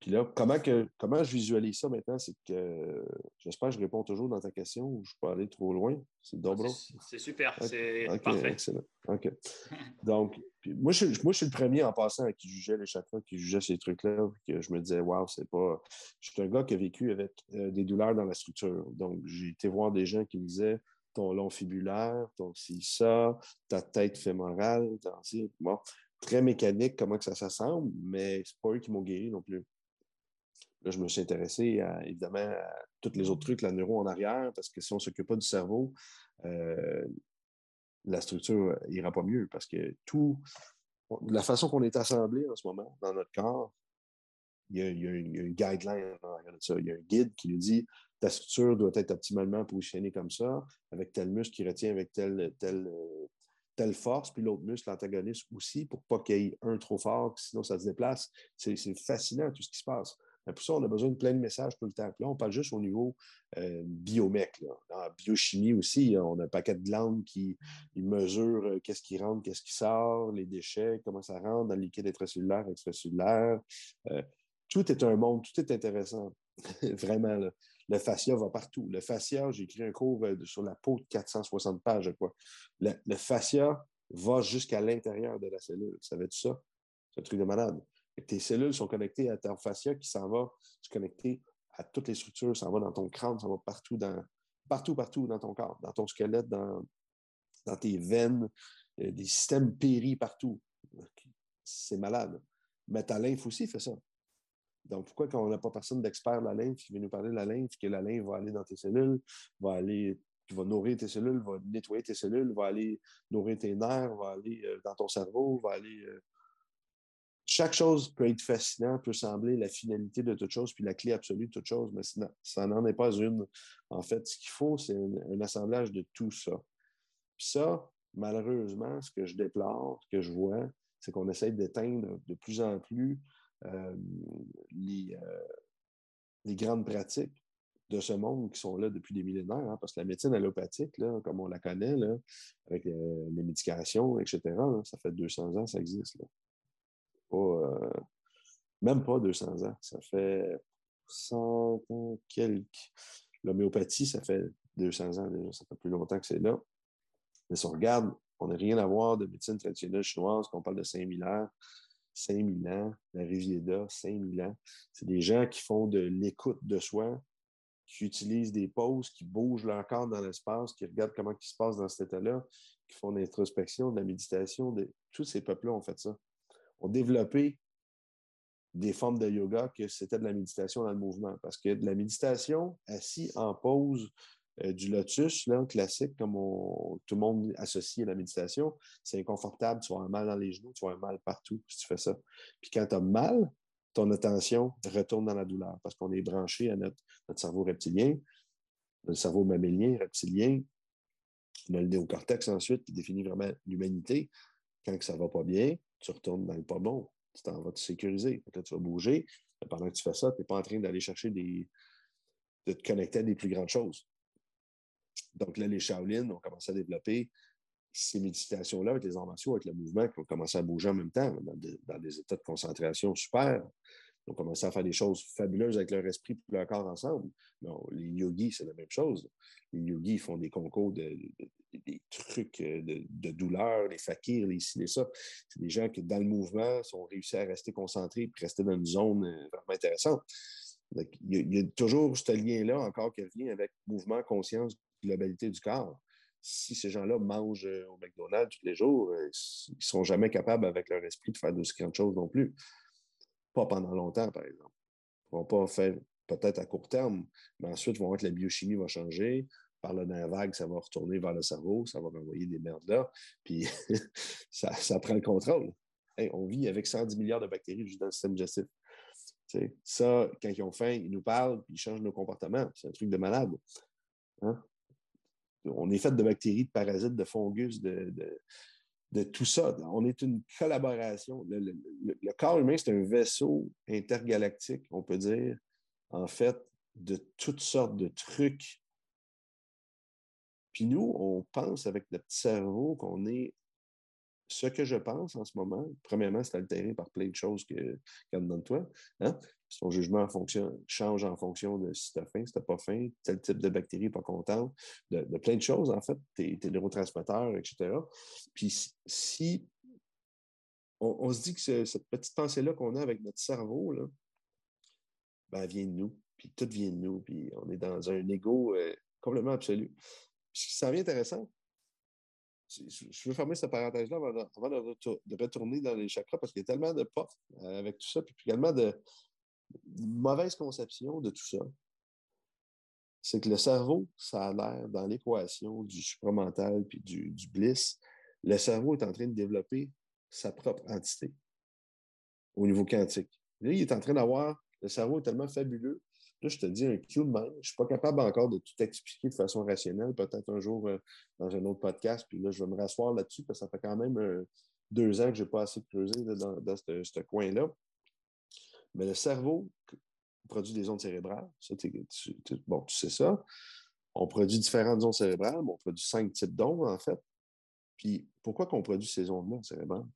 Puis là, comment, que, comment je visualise ça maintenant? C'est que j'espère que je réponds toujours dans ta question ou je peux aller trop loin. C'est dobro? C'est super, c'est parfait. Excellent. OK. Donc, moi, je, moi, je suis le premier en passant qui jugeait les chakras, qui jugeait ces trucs-là, que je me disais, waouh, c'est pas. Je suis un gars qui a vécu avec euh, des douleurs dans la structure. Donc, j'ai été voir des gens qui me disaient, ton long fibulaire, ton ça, ta tête fémorale, bon, très mécanique, comment que ça s'assemble, mais c'est pas eux qui m'ont guéri non plus. Là, je me suis intéressé évidemment à tous les autres trucs, la neuro en arrière, parce que si on ne s'occupe pas du cerveau, euh, la structure n'ira pas mieux parce que tout, la façon qu'on est assemblé en ce moment dans notre corps, il y a, une guideline. Il y a un guide qui nous dit ta structure doit être optimalement positionnée comme ça, avec tel muscle qui retient avec telle, telle, force, puis l'autre muscle, l'antagoniste aussi, pour pas qu'il y ait un trop fort, sinon ça se déplace. C'est fascinant tout ce qui se passe. Mais pour ça, on a besoin de plein de messages tout le temps. là, on parle juste au niveau euh, biomec. En biochimie aussi, on a un paquet de glandes qui mesurent euh, qu'est-ce qui rentre, qu'est-ce qui sort, les déchets, comment ça rentre dans le liquide intracellulaire, extracellulaire. Euh, tout est un monde, tout est intéressant. Vraiment, le fascia va partout. Le fascia, j'ai écrit un cours sur la peau de 460 pages, je. Le, fascia va jusqu'à l'intérieur de la cellule. Dire ça? C'est un truc de malade tes cellules sont connectées à ton fascia qui s'en va se connecter à toutes les structures, ça va dans ton crâne, ça va partout, dans, partout, partout dans ton corps, dans ton squelette, dans, dans tes veines, euh, des systèmes péris partout. C'est malade. Mais ta lymphe aussi fait ça. Donc, pourquoi quand on n'a pas personne d'expert de la lymphe qui vient nous parler de la lymphe, que la lymphe va aller dans tes cellules, va aller, va nourrir tes cellules, va nettoyer tes cellules, va aller nourrir tes nerfs, va aller euh, dans ton cerveau, va aller euh, chaque chose peut être fascinant, peut sembler la finalité de toute chose, puis la clé absolue de toute chose, mais ça n'en est pas une. En fait, ce qu'il faut, c'est un, assemblage de tout ça. Puis ça, malheureusement, ce que je déplore, ce que je vois, c'est qu'on essaie d'éteindre de plus en plus les, euh, les, grandes pratiques de ce monde qui sont là depuis des millénaires, hein, parce que la médecine allopathique, là, comme on la connaît, avec euh, les médications, etc., ça fait 200 ans ça existe. Pas, euh, même pas 200 ans. Ça fait 100 ans quelques. L'homéopathie, ça fait 200 ans déjà. Ça fait plus longtemps que c'est là. Mais si on regarde, on n'a rien à voir de médecine traditionnelle chinoise, qu'on parle de 5000 ans. 5000 ans, la Riviera, 5000 ans. C'est des gens qui font de l'écoute de soi, qui utilisent des pauses, qui bougent leur corps dans l'espace, qui regardent comment il se passe dans cet état-là, qui font de l'introspection, de la méditation. Tous ces peuples-là ont fait ça ont développé des formes de yoga que c'était de la méditation dans le mouvement. Parce que de la méditation assis en pause euh, du lotus, là, classique, comme tout le monde associe à la méditation, c'est inconfortable, tu vas avoir mal dans les genoux, tu vas avoir mal partout si tu fais ça. Puis quand tu as mal, ton attention retourne dans la douleur parce qu'on est branché à notre, cerveau reptilien, le cerveau mammélien, reptilien, le néocortex ensuite qui définit vraiment l'humanité. Quand ça ne va pas bien, tu retournes dans le pas bon. Tu t'en vas te sécuriser. Là, tu vas bouger. pendant que tu fais ça, tu n'es pas en train d'aller chercher des. de te connecter à des plus grandes choses. Donc là, les Shaolin ont commencé à développer ces méditations-là avec les arts martiaux, avec le mouvement, qui ont commencé à bouger en même temps, dans, des états de concentration super. Ils ont commencé à faire des choses fabuleuses avec leur esprit et leur corps ensemble. Non, les yogis, c'est la même chose. Les yogis font des concours de, des trucs euh, de, douleur, les fakirs, les ci, les ça. C'est des gens qui, dans le mouvement, sont réussi à rester concentrés et rester dans une zone euh, vraiment intéressante. il, y a, toujours ce lien-là encore qui revient avec mouvement, conscience, globalité du corps. Si ces gens-là mangent euh, au McDonald's tous les jours, ils ne seront jamais capables, avec leur esprit, de faire de grandes choses non plus. Pas pendant longtemps, par exemple. Ils ne vont pas faire peut-être à court terme, mais ensuite, ils vont voir que la biochimie va changer, par le nerf vague, ça va retourner vers le cerveau, ça va renvoyer des merdes là, puis ça, prend le contrôle. on vit avec 110 milliards de bactéries juste dans le système digestif. ça, quand ils ont faim, ils nous parlent, puis ils changent nos comportements. C'est un truc de malade. Hein? On est fait de bactéries, de parasites, de fungus, de, de, tout ça. On est une collaboration. le corps humain, c'est un vaisseau intergalactique, on peut dire, en fait, de toutes sortes de trucs puis nous, on pense avec notre petit cerveau qu'on est ce que je pense en ce moment, premièrement, c'est altéré par plein de choses qu'il y toi. Hein? Son jugement change en fonction de si tu as faim, si tu pas faim, tel type de bactérie pas contente, de, plein de choses, en fait, tes, neurotransmetteurs, etc. Puis si on, se dit que cette petite pensée-là qu'on a avec notre cerveau, là, ben, elle vient de nous, puis tout vient de nous, puis on est dans un ego euh, complètement absolu. Puis ça vient intéressant, je veux fermer cette parenthèse-là avant, de, retourner dans les chakras parce qu'il y a tellement de portes euh, avec tout ça, puis également de, mauvaise conception de tout ça. C'est que le cerveau, ça a l'air dans l'équation du supramental puis du, bliss. Le cerveau est en train de développer sa propre entité au niveau quantique. Là, il est en train d'avoir, le cerveau est tellement fabuleux Là, je te dis un de Je ne suis pas capable encore de tout expliquer de façon rationnelle. Peut-être un jour euh, dans un autre podcast. Puis là, je vais me rasseoir là-dessus parce que ça fait quand même euh, deux ans que je n'ai pas assez creusé dans, ce, coin-là. Mais le cerveau produit des ondes cérébrales. bon, tu sais ça. On produit différentes ondes cérébrales, mais on produit cinq types d'ondes, en fait. Puis pourquoi qu'on produit ces ondes-là cérébrales?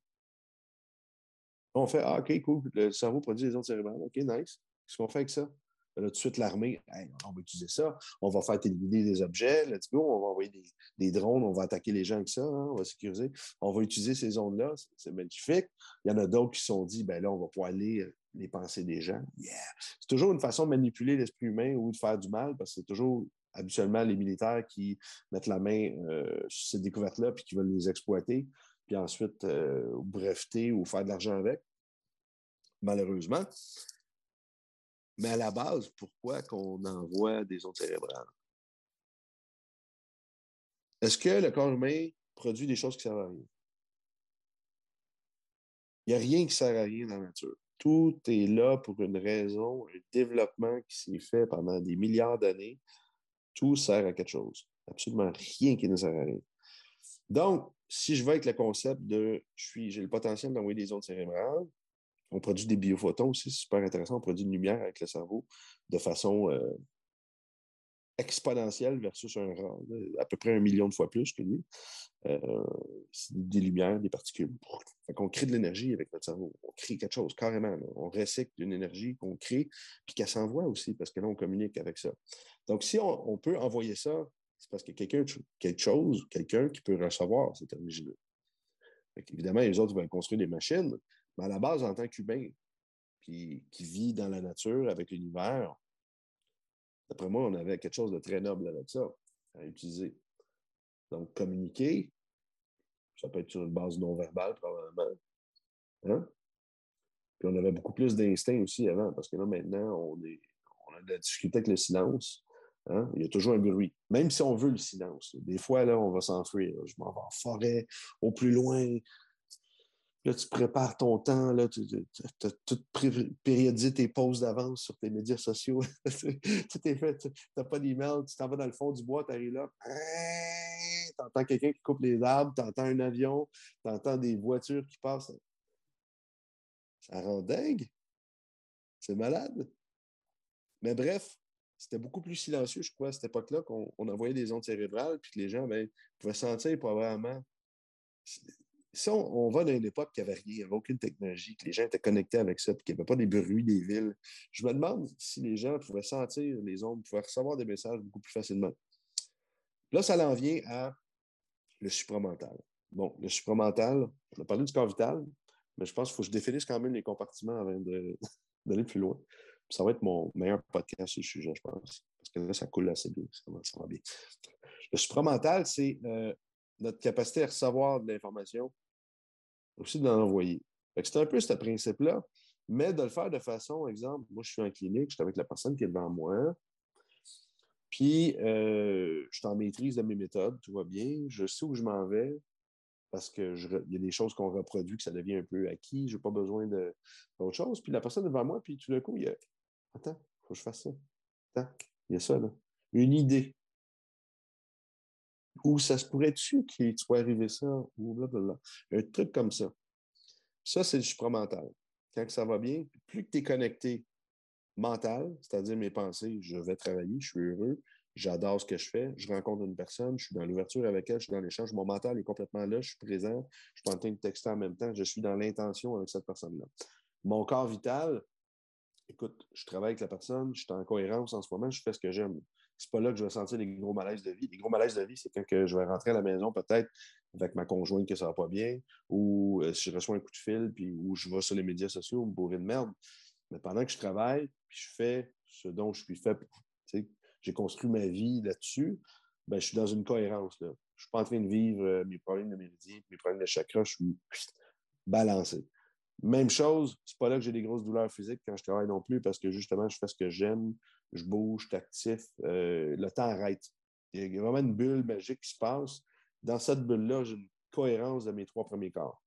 On fait Ah, OK, cool, le cerveau produit des ondes cérébrales. OK, nice. Qu'est-ce qu'on fait avec ça? Là, tout de suite, l'armée, on va utiliser ça. On va faire éliminer des objets. Let's go. On va envoyer des, drones. On va attaquer les gens avec ça. Hein, on va sécuriser. On va utiliser ces zones-là. C'est magnifique. Il y en a d'autres qui se sont dit, ben là, on va pouvoir lire les pensées des gens. Yeah. C'est toujours une façon de manipuler l'esprit humain ou de faire du mal parce que c'est toujours habituellement les militaires qui mettent la main euh, sur ces découvertes-là puis qui veulent les exploiter, puis ensuite euh, breveter ou faire de l'argent avec. Malheureusement. Mais à la base, pourquoi qu'on envoie des ondes cérébrales? Est-ce que le corps humain produit des choses qui servent à rien? Il n'y a rien qui sert à rien dans la nature. Tout est là pour une raison, un développement qui s'est fait pendant des milliards d'années. Tout sert à quelque chose. Absolument rien qui ne sert à rien. Donc, si je vais avec le concept de j'ai le potentiel d'envoyer des ondes cérébrales, on produit des biophotons aussi, c'est super intéressant. On produit une lumière avec le cerveau de façon euh, exponentielle versus un rang, à peu près un million de fois plus que lui. Euh, des lumières, des particules. on crée de l'énergie avec notre cerveau. On crée quelque chose, carrément. On recycle une énergie qu'on crée, puis qu'elle s'envoie aussi, parce que là, on communique avec ça. Donc, si on, peut envoyer ça, c'est parce qu'il y a quelqu'un, quelque chose, quelqu'un qui peut recevoir cette énergie-là. Évidemment, les autres vont construire des machines, mais à la base, en tant qu'humain, qui, qui vit dans la nature avec l'univers, d'après moi, on avait quelque chose de très noble avec ça à utiliser. Donc, communiquer, ça peut être sur une base non verbale, probablement. Hein? Puis on avait beaucoup plus d'instinct aussi avant, parce que là, maintenant, on a de la difficulté avec le silence. Hein? Il y a toujours un bruit, même si on veut le silence. Des fois, là, on va s'enfuir. Je m'en vais en forêt, au plus loin, Là, tu prépares ton temps, là, tu, as tout périodisé tes pauses d'avance sur tes médias sociaux. tout est fait. Tu n'as pas d'email, tu t'en vas dans le fond du bois, tu arrives là. Tu entends quelqu'un qui coupe les arbres, tu entends un avion, tu entends des voitures qui passent. Ça rend dingue. C'est malade. Mais bref, c'était beaucoup plus silencieux, je crois, à cette époque-là, qu'on envoyait des ondes cérébrales, puis que les gens ben, pouvaient sentir probablement si on, va dans une époque qui avait rien, il n'y avait aucune technologie, que les gens étaient connectés avec ça, puis qu'il n'y avait pas des bruits des villes, je me demande si les gens pouvaient sentir les ondes, pouvaient recevoir des messages beaucoup plus facilement. Là, ça en vient à le supramental. Bon, le supramental, on a parlé du corps vital, mais je pense qu'il faut que je définisse quand même les compartiments avant d'aller plus loin. ça va être mon meilleur podcast sur le sujet, je pense. Parce que là, ça coule assez bien. Ça va, bien. Le supramental, c'est euh, notre capacité à recevoir de l'information aussi d'en envoyer. C'est un peu ce principe-là, mais de le faire de façon, exemple, moi je suis en clinique, je suis avec la personne qui est devant moi, puis euh, je suis en maîtrise de mes méthodes, tout va bien, je sais où je m'en vais, parce qu'il y a des choses qu'on reproduit, que ça devient un peu acquis, je n'ai pas besoin d'autre chose. Puis la personne devant moi, puis tout d'un coup, il y a Attends, il faut que je fasse ça. Attends, il y a ça là. Une idée. Ou ça se pourrait-tu qu'il soit arrivé ça, ou blablabla. Un truc comme ça. Ça, c'est le supramental. Quand ça va bien, plus que tu es connecté mental, c'est-à-dire mes pensées, je vais travailler, je suis heureux, J'adore ce que je fais. Je rencontre une personne, je suis dans l'ouverture avec elle, je suis dans l'échange. Mon mental est complètement là, je suis présent, je suis en train de texter en même temps, je suis dans l'intention avec cette personne-là. Mon corps vital, écoute, je travaille avec la personne, je suis en cohérence en ce moment, je fais ce que j'aime. C'est pas là que je vais sentir les gros malaises de vie. Les gros malaises de vie, c'est quand que je vais rentrer à la maison, peut-être avec ma conjointe que ça va pas bien, ou euh, si je reçois un coup de fil, puis où je vais sur les médias sociaux, me bourrer de merde. Mais pendant que je travaille, puis je fais ce dont je suis fait, j'ai construit ma vie là-dessus, ben, je suis dans une cohérence. Là. Je suis pas en train de vivre euh, mes problèmes de méridien, mes problèmes de chakra, je suis balancé. Même chose, c'est pas là que j'ai des grosses douleurs physiques quand je travaille non plus, parce que justement, je fais ce que j'aime, je bouge, je suis actif, euh, le temps arrête. Il y a vraiment une bulle magique qui se passe. Dans cette bulle-là, j'ai une cohérence de mes trois premiers corps.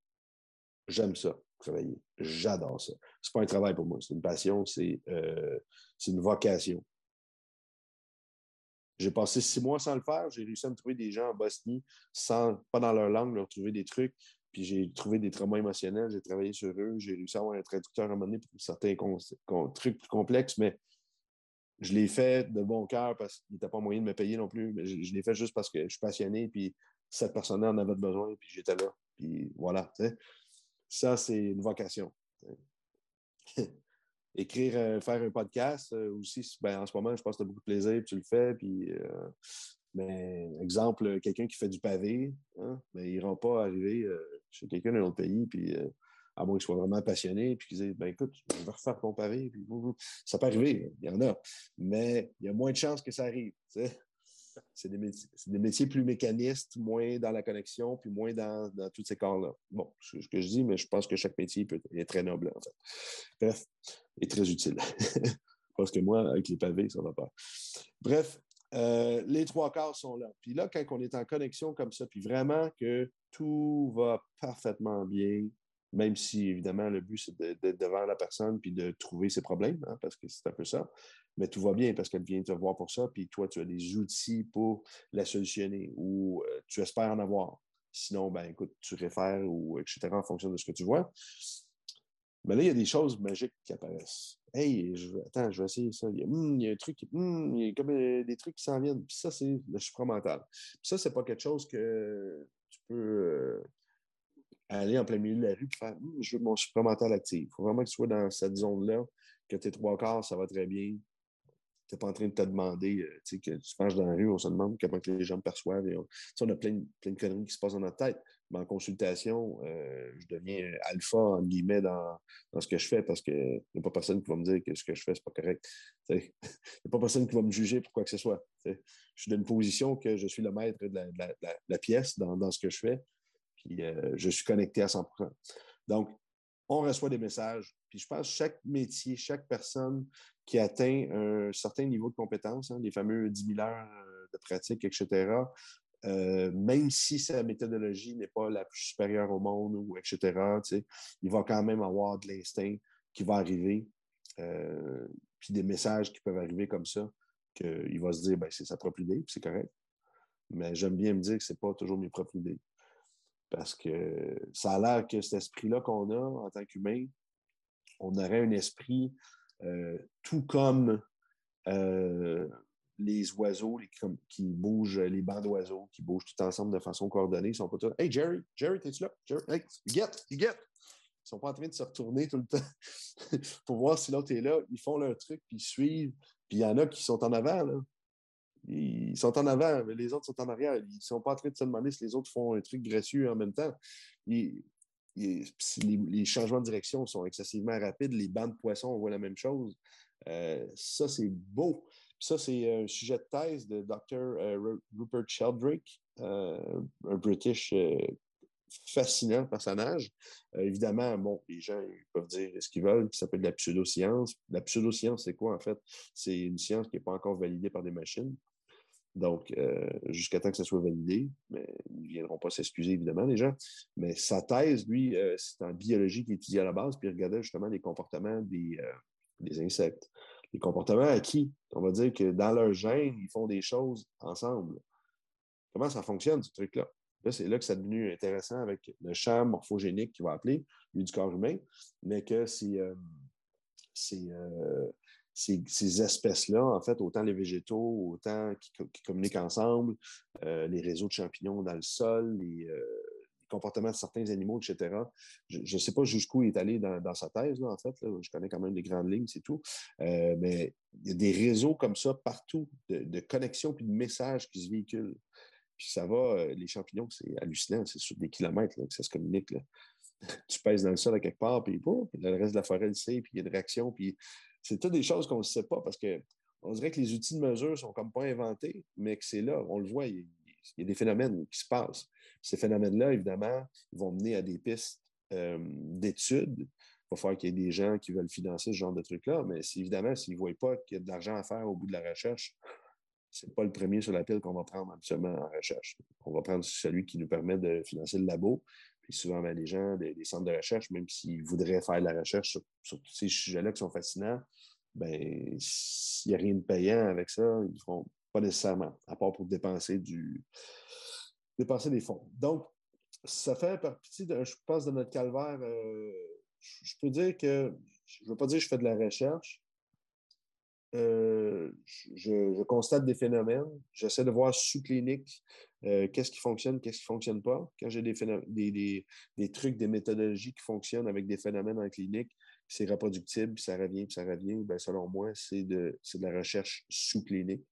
J'aime ça, travailler. J'adore ça. C'est pas un travail pour moi, c'est une passion, c'est euh, une vocation. J'ai passé six mois sans le faire. J'ai réussi à me trouver des gens en Bosnie, sans, pas dans leur langue, leur trouver des trucs. Puis j'ai trouvé des traumas émotionnels, j'ai travaillé sur eux, j'ai réussi à avoir un traducteur à un moment pour certains trucs plus complexes, mais je l'ai fait de bon cœur parce qu'il n'était pas moyen de me payer non plus. Mais je, l'ai fait juste parce que je suis passionné, puis cette personne-là en avait besoin, puis j'étais là. Puis voilà. Ça, c'est une vocation. écrire, euh, faire un podcast euh, aussi, ben, en ce moment, je pense que tu as beaucoup de plaisir, puis tu le fais. Puis, euh, exemple, quelqu'un qui fait du pavé, hein, ben, il ne pas arriver chez quelqu'un d'un autre pays, puis à moins qu'il soit vraiment passionné, puis qu'il dise ben, écoute, je vais refaire ton pavé. Puis, ça peut arriver, il y en a. Mais il y a moins de chances que ça arrive. C'est des, métiers, plus mécanistes, moins dans la connexion, puis moins dans, tous ces corps-là. Bon, c'est ce que je dis, mais je pense que chaque métier peut être très noble, en fait. Bref, et très utile. Parce que moi, avec les pavés, ça va pas. Bref, euh, les trois quarts sont là. Puis là, quand on est en connexion comme ça, puis vraiment que tout va parfaitement bien, même si, évidemment, le but, c'est d'être devant la personne puis de trouver ses problèmes, hein, parce que c'est un peu ça mais tout va bien parce qu'elle vient te voir pour ça, puis toi, tu as des outils pour la solutionner ou euh, tu espères en avoir. Sinon, ben écoute, tu réfères ou etc. en fonction de ce que tu vois. Mais là, il y a des choses magiques qui apparaissent. Hey, attends, je vais essayer ça. Il y a, hmm, un truc, hmm, il y a comme euh, des trucs qui s'en viennent. Puis ça, c'est le supramental. Puis ça, c'est pas quelque chose que tu peux euh, aller en plein milieu de la rue et faire hmm, je veux mon supramental actif. Il faut vraiment que tu sois dans cette zone-là, que tes trois quarts, ça va très bien, tu n'es pas en train de te demander, euh, tu sais, que tu marches dans la rue, on se demande comment les gens me perçoivent. on, a plein, plein, de conneries qui se passent dans notre tête. Mais en consultation, euh, je deviens alpha, en guillemets, dans, dans, ce que je fais parce qu'il n'y a pas personne qui va me dire que ce que je fais, ce n'est pas correct. Il n'y a pas personne qui va me juger pour quoi que ce soit. Je suis dans une position que je suis le maître de la, pièce dans, ce que je fais. Puis euh, je suis connecté à 100 Donc, on reçoit des messages. Puis je pense que chaque métier, chaque personne qui atteint un certain niveau de compétence, hein, les fameux 10 000 heures euh, de pratique, etc., euh, même si sa méthodologie n'est pas la plus supérieure au monde, ou etc., il va quand même avoir de l'instinct qui va arriver, puis des messages qui peuvent arriver comme ça, qu'il va se dire, ben, c'est sa propre idée, puis c'est correct. Mais j'aime bien me dire que ce n'est pas toujours mes propres idées. Parce que ça a l'air que cet esprit-là qu'on a en tant qu'humain, on aurait un esprit euh, tout comme euh, les oiseaux qui bougent, les bancs d'oiseaux qui bougent tout ensemble de façon coordonnée. Ils sont pas tous Hey Jerry, Jerry, t'es-tu là? Jerry, hey, get, get. Ils sont pas en train de se retourner tout le temps pour voir si l'autre est là. Ils font leur truc, puis ils suivent. Puis il y en a qui sont en avant, là. Ils sont en avant, mais les autres sont en arrière. Ils ne sont pas en train de se demander si les autres font un truc gracieux en même temps. les, changements de direction sont excessivement rapides. Les bancs de poissons, on voit la même chose. Euh, ça, c'est beau. Ça, c'est un sujet de thèse de Dr. Euh, Rupert Sheldrake, euh, un British fascinant personnage. évidemment, bon, les gens peuvent dire ce qu'ils veulent, ça s'appelle de la pseudoscience. La pseudoscience, c'est quoi en fait? C'est une science qui n'est pas encore validée par des machines. Donc, euh, jusqu'à temps que ça soit validé, mais ils ne viendront pas s'excuser, évidemment, les gens. Mais sa thèse, lui, euh, c'est en biologie qu'il étudiait à la base, puis il regardait justement les comportements des, euh, insectes. Les comportements acquis. On va dire que dans leur gène, ils font des choses ensemble. Comment ça fonctionne, ce truc-là? Là, c'est là que ça est devenu intéressant avec le champ morphogénique qu'il va appeler, lui, du corps humain, mais que c'est ces, espèces-là, en fait, autant les végétaux, autant qui, communiquent ensemble, euh, les réseaux de champignons dans le sol, les, comportements de certains animaux, etc. Je ne sais pas jusqu'où il est allé dans, sa thèse, en fait. Je connais quand même les grandes lignes, c'est tout. mais il y a des réseaux comme ça partout, de, connexions puis de messages qui se véhiculent. Puis ça va, les champignons, c'est hallucinant, c'est sur des kilomètres que ça se communique. tu pèses dans le sol à quelque part, puis, le reste de la forêt le sait, puis il y a une réaction. Puis c'est toutes des choses qu'on ne sait pas parce que on dirait que les outils de mesure sont comme pas inventés, mais que c'est là, on le voit, il, y a des phénomènes qui se passent. Ces phénomènes-là, évidemment, vont mener à des pistes euh, d'études. Il va falloir qu'il y ait des gens qui veulent financer ce genre de trucs-là, mais évidemment, s'ils ne voient pas qu'il y a de l'argent à faire au bout de la recherche, ce n'est pas le premier sur la pile qu'on va prendre habituellement en recherche. On va prendre celui qui nous permet de financer le labo, puis souvent, ben, les gens des, centres de recherche, même s'ils voudraient faire de la recherche sur, tous ces sujets-là qui sont fascinants, ben, s'il n'y a rien de payant avec ça, ils ne feront pas nécessairement, à part pour dépenser du dépenser des fonds. Donc, ça fait partie, de, je pense, de notre calvaire. Euh, je peux dire que, je ne veux pas dire que je fais de la recherche, euh, je, constate des phénomènes, j'essaie de voir sous clinique euh, qu'est-ce qui fonctionne, qu'est-ce qui ne fonctionne pas. Quand j'ai des, trucs, des méthodologies qui fonctionnent avec des phénomènes en clinique, c'est reproductible, puis ça revient, puis ça revient, ben, selon moi, c'est de, de la recherche sous clinique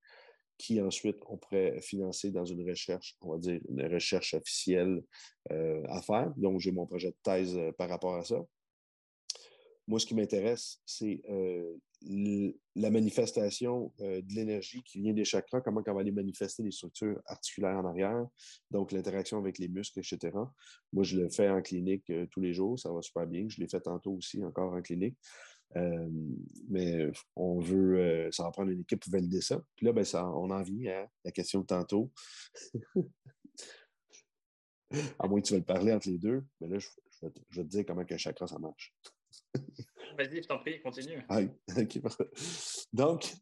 qui ensuite on pourrait financer dans une recherche, on va dire une recherche officielle euh, à faire. Donc, j'ai mon projet de thèse par rapport à ça. Moi, ce qui m'intéresse, c'est la manifestation euh, de l'énergie qui vient des chakras, comment on va aller manifester les structures articulaires en arrière, donc l'interaction avec les muscles, etc. Moi, je le fais en clinique euh, tous les jours, ça va super bien. Je l'ai fait tantôt aussi, encore en clinique. Euh, mais on veut, ça va prendre une équipe pour valider ça. Puis là, ben, ça, on en vient à la question de tantôt. à moins que tu veuilles parler entre les deux, mais là, je, vais, te, dire comment un chakra, ça marche. Vas-y, je t'en prie, continue. Donc,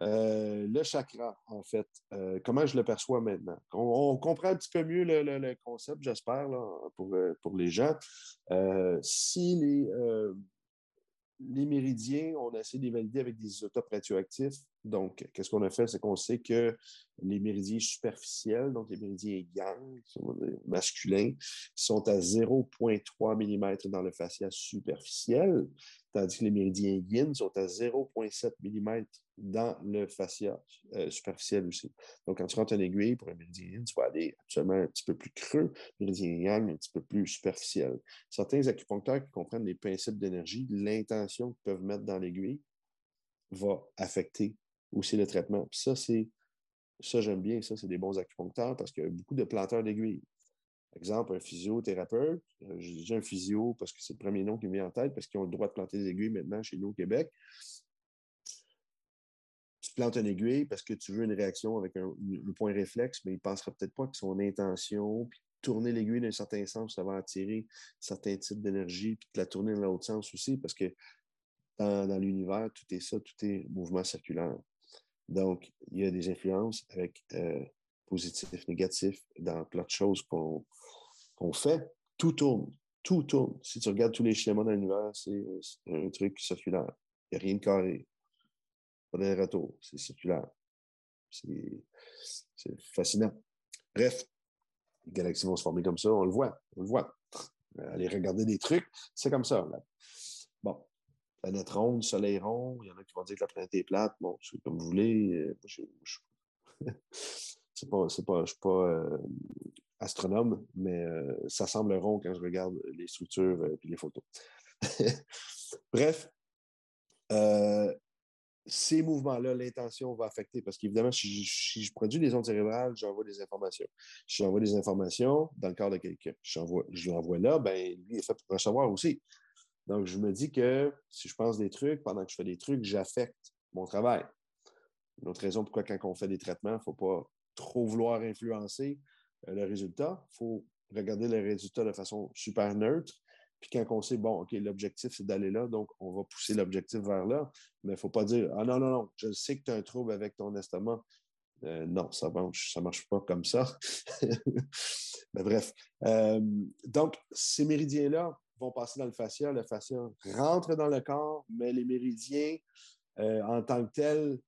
euh, le chakra, en fait, euh, comment je le perçois maintenant? On, comprend un petit peu mieux le, concept, j'espère, pour, euh, pour les gens. si les, les méridiens, on a essayé de les valider avec des isotopes radioactifs. Donc, qu'est-ce qu'on a fait? C'est qu'on sait que les méridiens superficiels, donc les méridiens yang, masculins, sont à 0,3 mm dans le fascia superficiel tandis que les méridiens yin sont à 0,7 mm dans le fascia euh, superficiel aussi. Donc, quand tu rentres une aiguille pour un méridien yin, tu vas aller absolument un petit peu plus creux, méridien yang un petit peu plus superficiel. Certains acupuncteurs qui comprennent les principes d'énergie, l'intention qu'ils peuvent mettre dans l'aiguille va affecter aussi le traitement. Puis ça, c'est ça, j'aime bien, ça, c'est des bons acupuncteurs parce qu'il y a beaucoup de planteurs d'aiguilles. Exemple, un physiothérapeute, euh, je dis un physio parce que c'est le premier nom qui me vient en tête, parce qu'ils ont le droit de planter des aiguilles maintenant chez nous au Québec. Tu plantes une aiguille parce que tu veux une réaction avec un, point réflexe, mais il ne pensera peut-être pas que son intention, puis tourner l'aiguille d'un certain sens, ça va attirer certains types d'énergie, puis de la tourner dans l'autre sens aussi, parce que dans, l'univers, tout est ça, tout est mouvement circulaire. Donc, il y a des influences avec euh, positif, négatif, dans plein de choses qu'on fait, tout tourne. Tout tourne. Si tu regardes tous les schémas dans l'univers, c'est un truc circulaire. Il n'y a rien de carré. Pas de retour. C'est circulaire. C'est fascinant. Bref, les galaxies vont se former comme ça. On le voit. On le voit. Aller regarder des trucs, c'est comme ça. Bon. Planète ronde, soleil rond. Il y en a qui vont dire que la planète est plate. Bon, c'est comme vous voulez. Euh, c'est pas, c'est pas, je suis pas euh, astronome, mais euh, ça semble rond quand je regarde les structures et les photos. Bref, ces mouvements-là, l'intention va affecter parce qu'évidemment, si, je produis des ondes cérébrales, j'envoie des informations. Si j'envoie des informations dans le corps de quelqu'un, je l'envoie là, ben, lui est fait pour recevoir aussi. Donc, je me dis que si je pense des trucs, pendant que je fais des trucs, j'affecte mon travail. Une autre raison pourquoi, quand on fait des traitements, il ne faut pas trop vouloir influencer euh, le résultat. Il faut regarder le résultat de façon super neutre. Puis quand on sait, bon, OK, l'objectif, c'est d'aller là, donc on va pousser l'objectif vers là, mais il ne faut pas dire, ah non, non, non, je sais que tu as un trouble avec ton estomac. Euh, non, ça ne ça marche pas comme ça. mais bref. Euh, donc, ces méridiens-là vont passer dans le fascia. Le fascia rentre dans le corps, mais les méridiens euh, en tant que tel,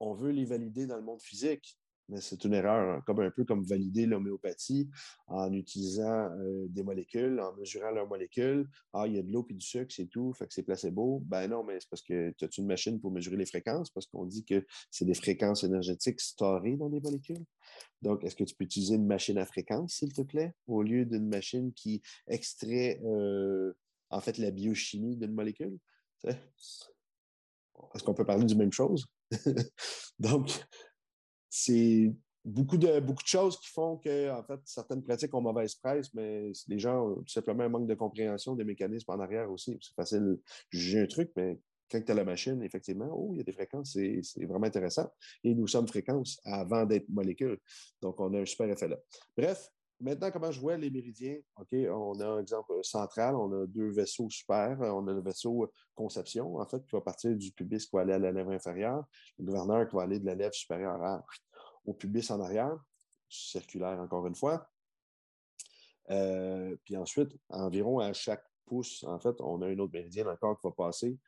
on veut les valider dans le monde physique. Mais c'est une erreur, hein, comme un peu comme valider l'homéopathie en utilisant euh, des molécules, en mesurant leurs molécules. Ah, il y a de l'eau et du sucre, c'est tout, fait que c'est placebo. Ben non, mais c'est parce que tu as une machine pour mesurer les fréquences, parce qu'on dit que c'est des fréquences énergétiques storées dans les molécules. Donc, est-ce que tu peux utiliser une machine à fréquence, s'il te plaît, au lieu d'une machine qui extrait euh, en fait la biochimie d'une molécule? Est-ce qu'on peut parler du même chose? Donc, c'est beaucoup de, beaucoup de choses qui font que, en fait, certaines pratiques ont mauvaise presse, mais les gens ont tout simplement un manque de compréhension des mécanismes en arrière aussi. C'est facile de juger un truc, mais quand tu as la machine, effectivement, oh, il y a des fréquences, c'est vraiment intéressant. Et nous sommes fréquences avant d'être molécules. Donc, on a un super effet là. Bref, maintenant, comment je vois les méridiens? OK, on a un exemple central, on a deux vaisseaux super. On a le vaisseau conception, en fait, qui va partir du pubis qui va aller à la lèvre inférieure, le gouverneur qui va aller de la lèvre supérieure au pubis en arrière, circulaire encore une fois. Euh, puis ensuite, environ à chaque pouce, en fait, on a un autre méridien encore qui va passer,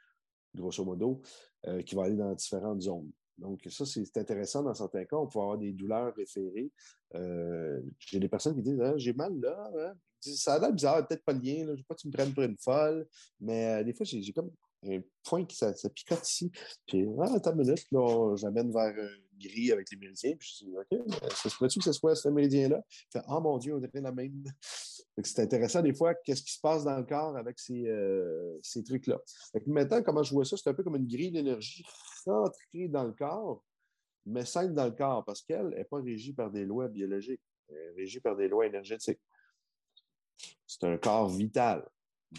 grosso modo, euh, qui va aller dans différentes zones. Donc, ça, c'est intéressant dans certains cas. On peut avoir des douleurs référées. Euh, j'ai des personnes qui disent ah, J'ai mal là. Hein. Ça a l'air bizarre, peut-être pas le lien. Je ne veux pas que tu me prennes pour une folle. Mais euh, des fois, j'ai comme un point qui ça, picote ici. Puis, ah, attends une minute, là, j'amène vers un gris avec les méridiens. Puis je dis OK, ça se pourrait-tu que ce soit ce méridien-là Ah, oh, mon Dieu, on dirait la même. C'est intéressant des fois, qu'est-ce qui se passe dans le corps avec ces, euh, ces trucs-là. Maintenant, comment je vois ça, c'est un peu comme une grille d'énergie rentrée dans le corps, mais simple dans le corps, parce qu'elle n'est pas régie par des lois biologiques, elle est régie par des lois énergétiques. C'est un corps vital.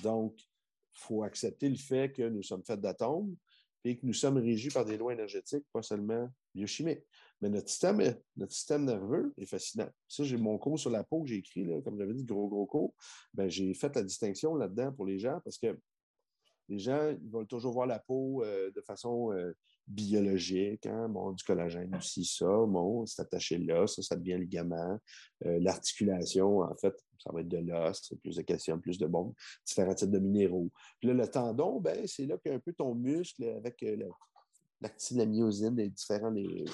Donc, il faut accepter le fait que nous sommes faits d'atomes et que nous sommes régis par des lois énergétiques, pas seulement biochimiques. Mais notre système, notre système nerveux est fascinant. Ça, j'ai mon cours sur la peau que j'ai écrit, là, comme j'avais dit, gros, gros cours. Ben, j'ai fait la distinction là-dedans pour les gens parce que les gens, ils veulent toujours voir la peau euh, de façon euh, biologique. Hein? Bon, du collagène aussi, ça. Bon, c'est attaché là, ça, ça devient ligament. Euh, l'articulation, en fait, ça va être de l'os, plus de calcium, plus de bombes, différents types de minéraux. Puis là, le tendon, ben, c'est là qu'il y a un peu ton muscle avec la myosine, des, différents,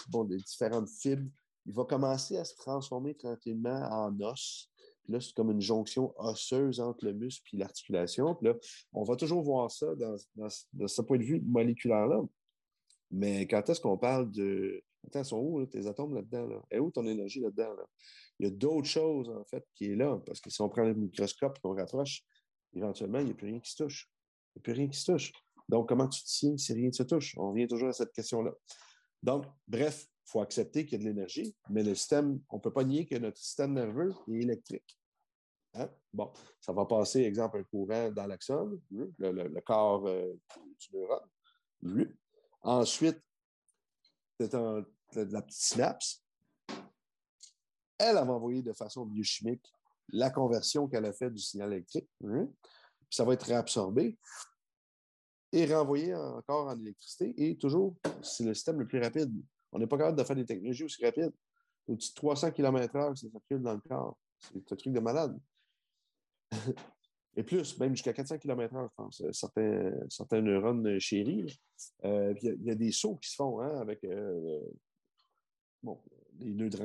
bon, des différentes fibres. Il va commencer à se transformer tranquillement en os. Puis là, c'est comme une jonction osseuse entre le muscle et l'articulation. Puis là, on va toujours voir ça dans, dans, ce point de vue moléculaire-là. Mais quand est-ce qu'on parle de. Attends, sont où tes atomes là-dedans? Là? Et où ton énergie là-dedans? Là? Il y a d'autres choses, en fait, qui est là. Parce que si on prend le microscope et qu'on rapproche, éventuellement, il n'y a plus rien qui se touche. Il n'y a plus rien qui se touche. Donc, comment tu te tiens si rien ne se touche? On revient toujours à cette question-là. Donc, bref, il faut accepter qu'il y a de l'énergie, mais le système, on ne peut pas nier que notre système nerveux est électrique. Hein? Bon, ça va passer, exemple, un courant dans l'axone, le, corps euh, du neurone. Ensuite, c'est la petite synapse. Elle, a envoyé de façon biochimique la conversion qu'elle a faite du signal électrique. Puis ça va être réabsorbé et renvoyé encore en électricité. Et toujours, c'est le système le plus rapide. On n'est pas capable de faire des technologies aussi rapides. Au-dessus de 300 km/h, ça circule dans le corps. C'est un truc de malade. Et plus, même jusqu'à 400 km/h, je pense. Certains, certains neurones chéris. Euh, il y, a des sauts qui se font hein, avec euh, bon, les nœuds de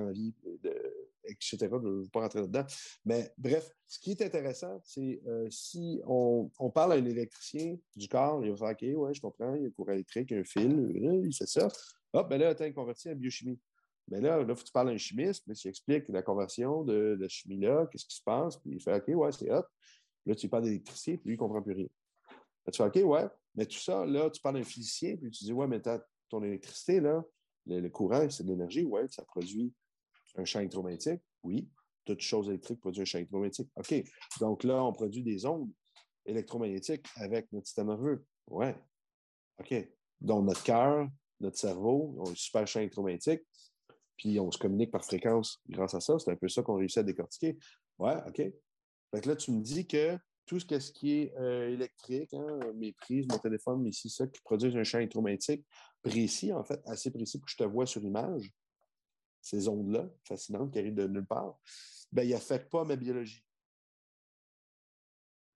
etc. Je ne vais pas rentrer là-dedans. Mais bref, ce qui est intéressant, c'est euh, si on, parle à un électricien du corps, il va faire OK, ouais, je comprends, il y a un courant électrique, un fil, il fait ça. Hop, ben là, attends, il convertit en biochimie. Mais là, là, faut que tu parles à un chimiste, mais tu expliques la conversion de, la chimie-là, qu'est-ce qui se passe, puis il fait OK, ouais, c'est hop. Là, tu parles d'électricité, puis lui, il ne comprend plus rien. Là, tu fais OK, ouais, mais tout ça, là, tu parles d'un physicien, puis tu dis Ouais, mais ton électricité, là, le, courant, c'est de l'énergie, ouais, ça produit un champ électromagnétique, oui. Toute chose électrique produit un champ électromagnétique. OK. Donc là, on produit des ondes électromagnétiques avec notre système nerveux. Ouais. OK. Donc notre cœur, notre cerveau ont un super champ électromagnétique puis on se communique par fréquence grâce à ça. C'est un peu ça qu'on réussit à décortiquer. Ouais, OK. Fait que là, tu me dis que tout ce qui est euh, électrique, hein, mes prises, mon téléphone, mes ça, qui produisent un champ électromagnétique précis, en fait, assez précis pour que je te vois sur l'image, ces ondes-là, fascinantes, qui arrivent de nulle part, ben, ils n'affectent pas ma biologie.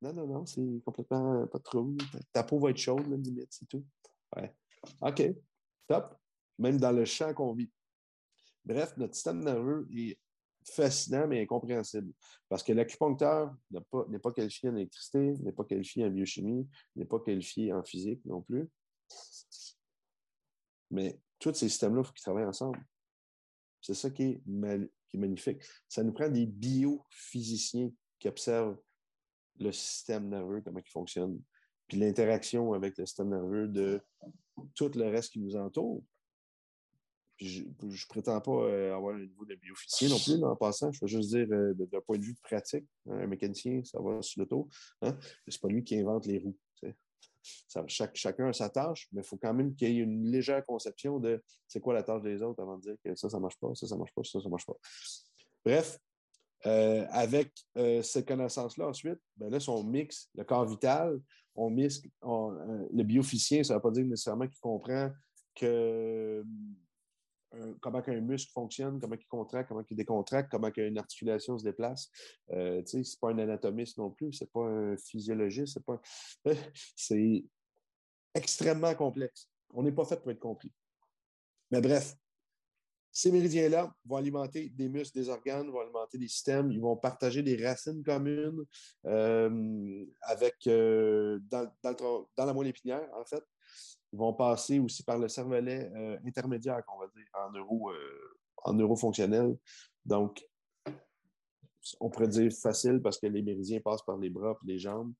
Non, non, non, c'est complètement pas de trouble. Ta peau va être chaude, limite, c'est tout. Ouais. OK. Top. Même dans le champ qu'on vit. Bref, notre système nerveux est fascinant, mais incompréhensible. Parce que l'acupuncteur n'est pas, pas qualifié en électricité, n'est pas qualifié en biochimie, n'est pas qualifié en physique non plus. Mais tous ces systèmes-là, il faut qu'ils travaillent ensemble. C'est ça qui est, qui est magnifique. Ça nous prend des biophysiciens qui observent le système nerveux, comment il fonctionne, puis l'interaction avec le système nerveux de tout le reste qui nous entoure. je ne prétends pas euh, avoir un niveau de biophysicien non plus, en passant. Je veux juste dire, euh, d'un point de vue pratique, hein, un mécanicien, ça va sur le tour. Hein? Ce n'est pas lui qui invente les roues. Chacun a sa tâche, mais il faut quand même qu'il y ait une légère conception de c'est quoi la tâche des autres avant de dire que ça, ça ne marche pas, ça, ça ne marche pas, ça, ça ne marche pas. Bref, euh, avec euh, ces connaissances-là, ensuite, ben là, si on mixe le corps vital, on mixe euh, le biophysicien, ça ne veut pas dire nécessairement qu'il comprend que, comment un muscle fonctionne, comment il contracte, comment il décontracte, comment une articulation se déplace. ce n'est pas un anatomiste non plus, ce n'est pas un physiologiste, c'est pas. c'est extrêmement complexe. On n'est pas fait pour être compris. Mais bref, ces méridiens-là vont alimenter des muscles, des organes, vont alimenter des systèmes, ils vont partager des racines communes euh, avec, euh, dans, la moelle épinière, en fait. Ils vont passer aussi par le cervelet euh, intermédiaire, qu'on va dire, en, neuro, en neurofonctionnel. Donc, on pourrait dire facile parce que les méridiens passent par les bras et les jambes.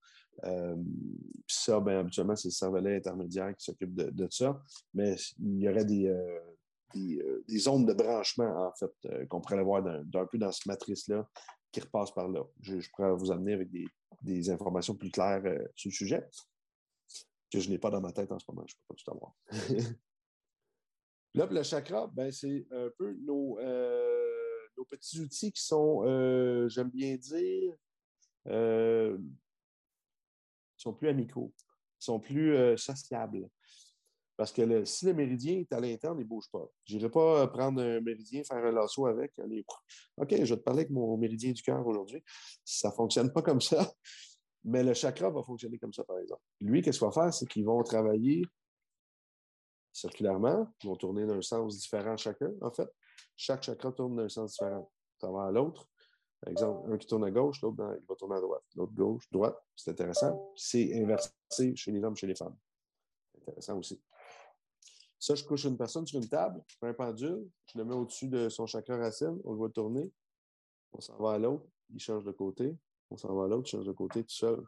ça, bien, habituellement, c'est le cervelet intermédiaire qui s'occupe de, ça. Mais il y aurait des, euh, zones de branchement, en fait, euh, qu'on pourrait avoir d'un peu dans cette matrice-là qui repasse par là. Je, pourrais vous amener avec des, informations plus claires euh, sur le sujet que je n'ai pas dans ma tête en ce moment. Je ne peux pas tout avoir. là, le chakra, ben, c'est un peu nos, nos, petits outils qui sont, j'aime bien dire, sont plus amicaux, sont plus sociables. Parce que si le méridien est à l'interne, il ne bouge pas. Je n'irai pas euh, prendre un méridien, faire un lasso avec, OK, je vais te parler avec mon méridien du cœur aujourd'hui. Ça ne fonctionne pas comme ça. Mais le chakra va fonctionner comme ça, par exemple. Lui, qu'est-ce qu'il va faire? C'est qu'ils vont travailler circulairement, ils vont tourner d'un sens différent chacun, en fait. Chaque chakra tourne d'un sens différent. Ça va à l'autre. Par exemple, un qui tourne à gauche, l'autre va tourner à droite. L'autre gauche, droite. C'est intéressant. C'est inversé chez les hommes, chez les femmes. Intéressant aussi. Ça, je couche une personne sur une table, je fais un pendule, je le mets au-dessus de son chakra racine, on le voit tourner, on s'en va à l'autre, il change de côté, on s'en va à l'autre, il change de côté tout seul.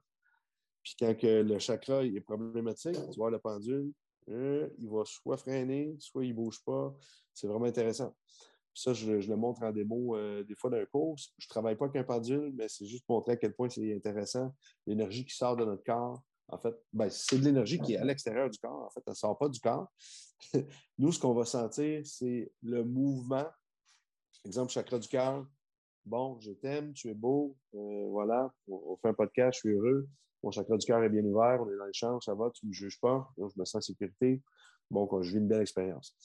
Puis quand que le chakra est problématique, tu vois le pendule, euh, il va soit freiner, soit il ne bouge pas. C'est vraiment intéressant. ça, je, le montre en démo euh, des fois d'un cours. Je ne travaille pas avec un pendule, mais c'est juste montrer à quel point c'est intéressant. L'énergie qui sort de notre corps, en fait, ben, c'est de l'énergie qui est à l'extérieur du corps. En fait, elle ne sort pas du corps. Nous, ce qu'on va sentir, c'est le mouvement. Exemple, chakra du cœur. Bon, je t'aime, tu es beau. Euh, voilà, on, fait un podcast, je suis heureux. Mon chakra du cœur est bien ouvert, on est dans les champs, ça va, tu ne me juges pas. je me sens en sécurité. Bon, je vis une belle expérience.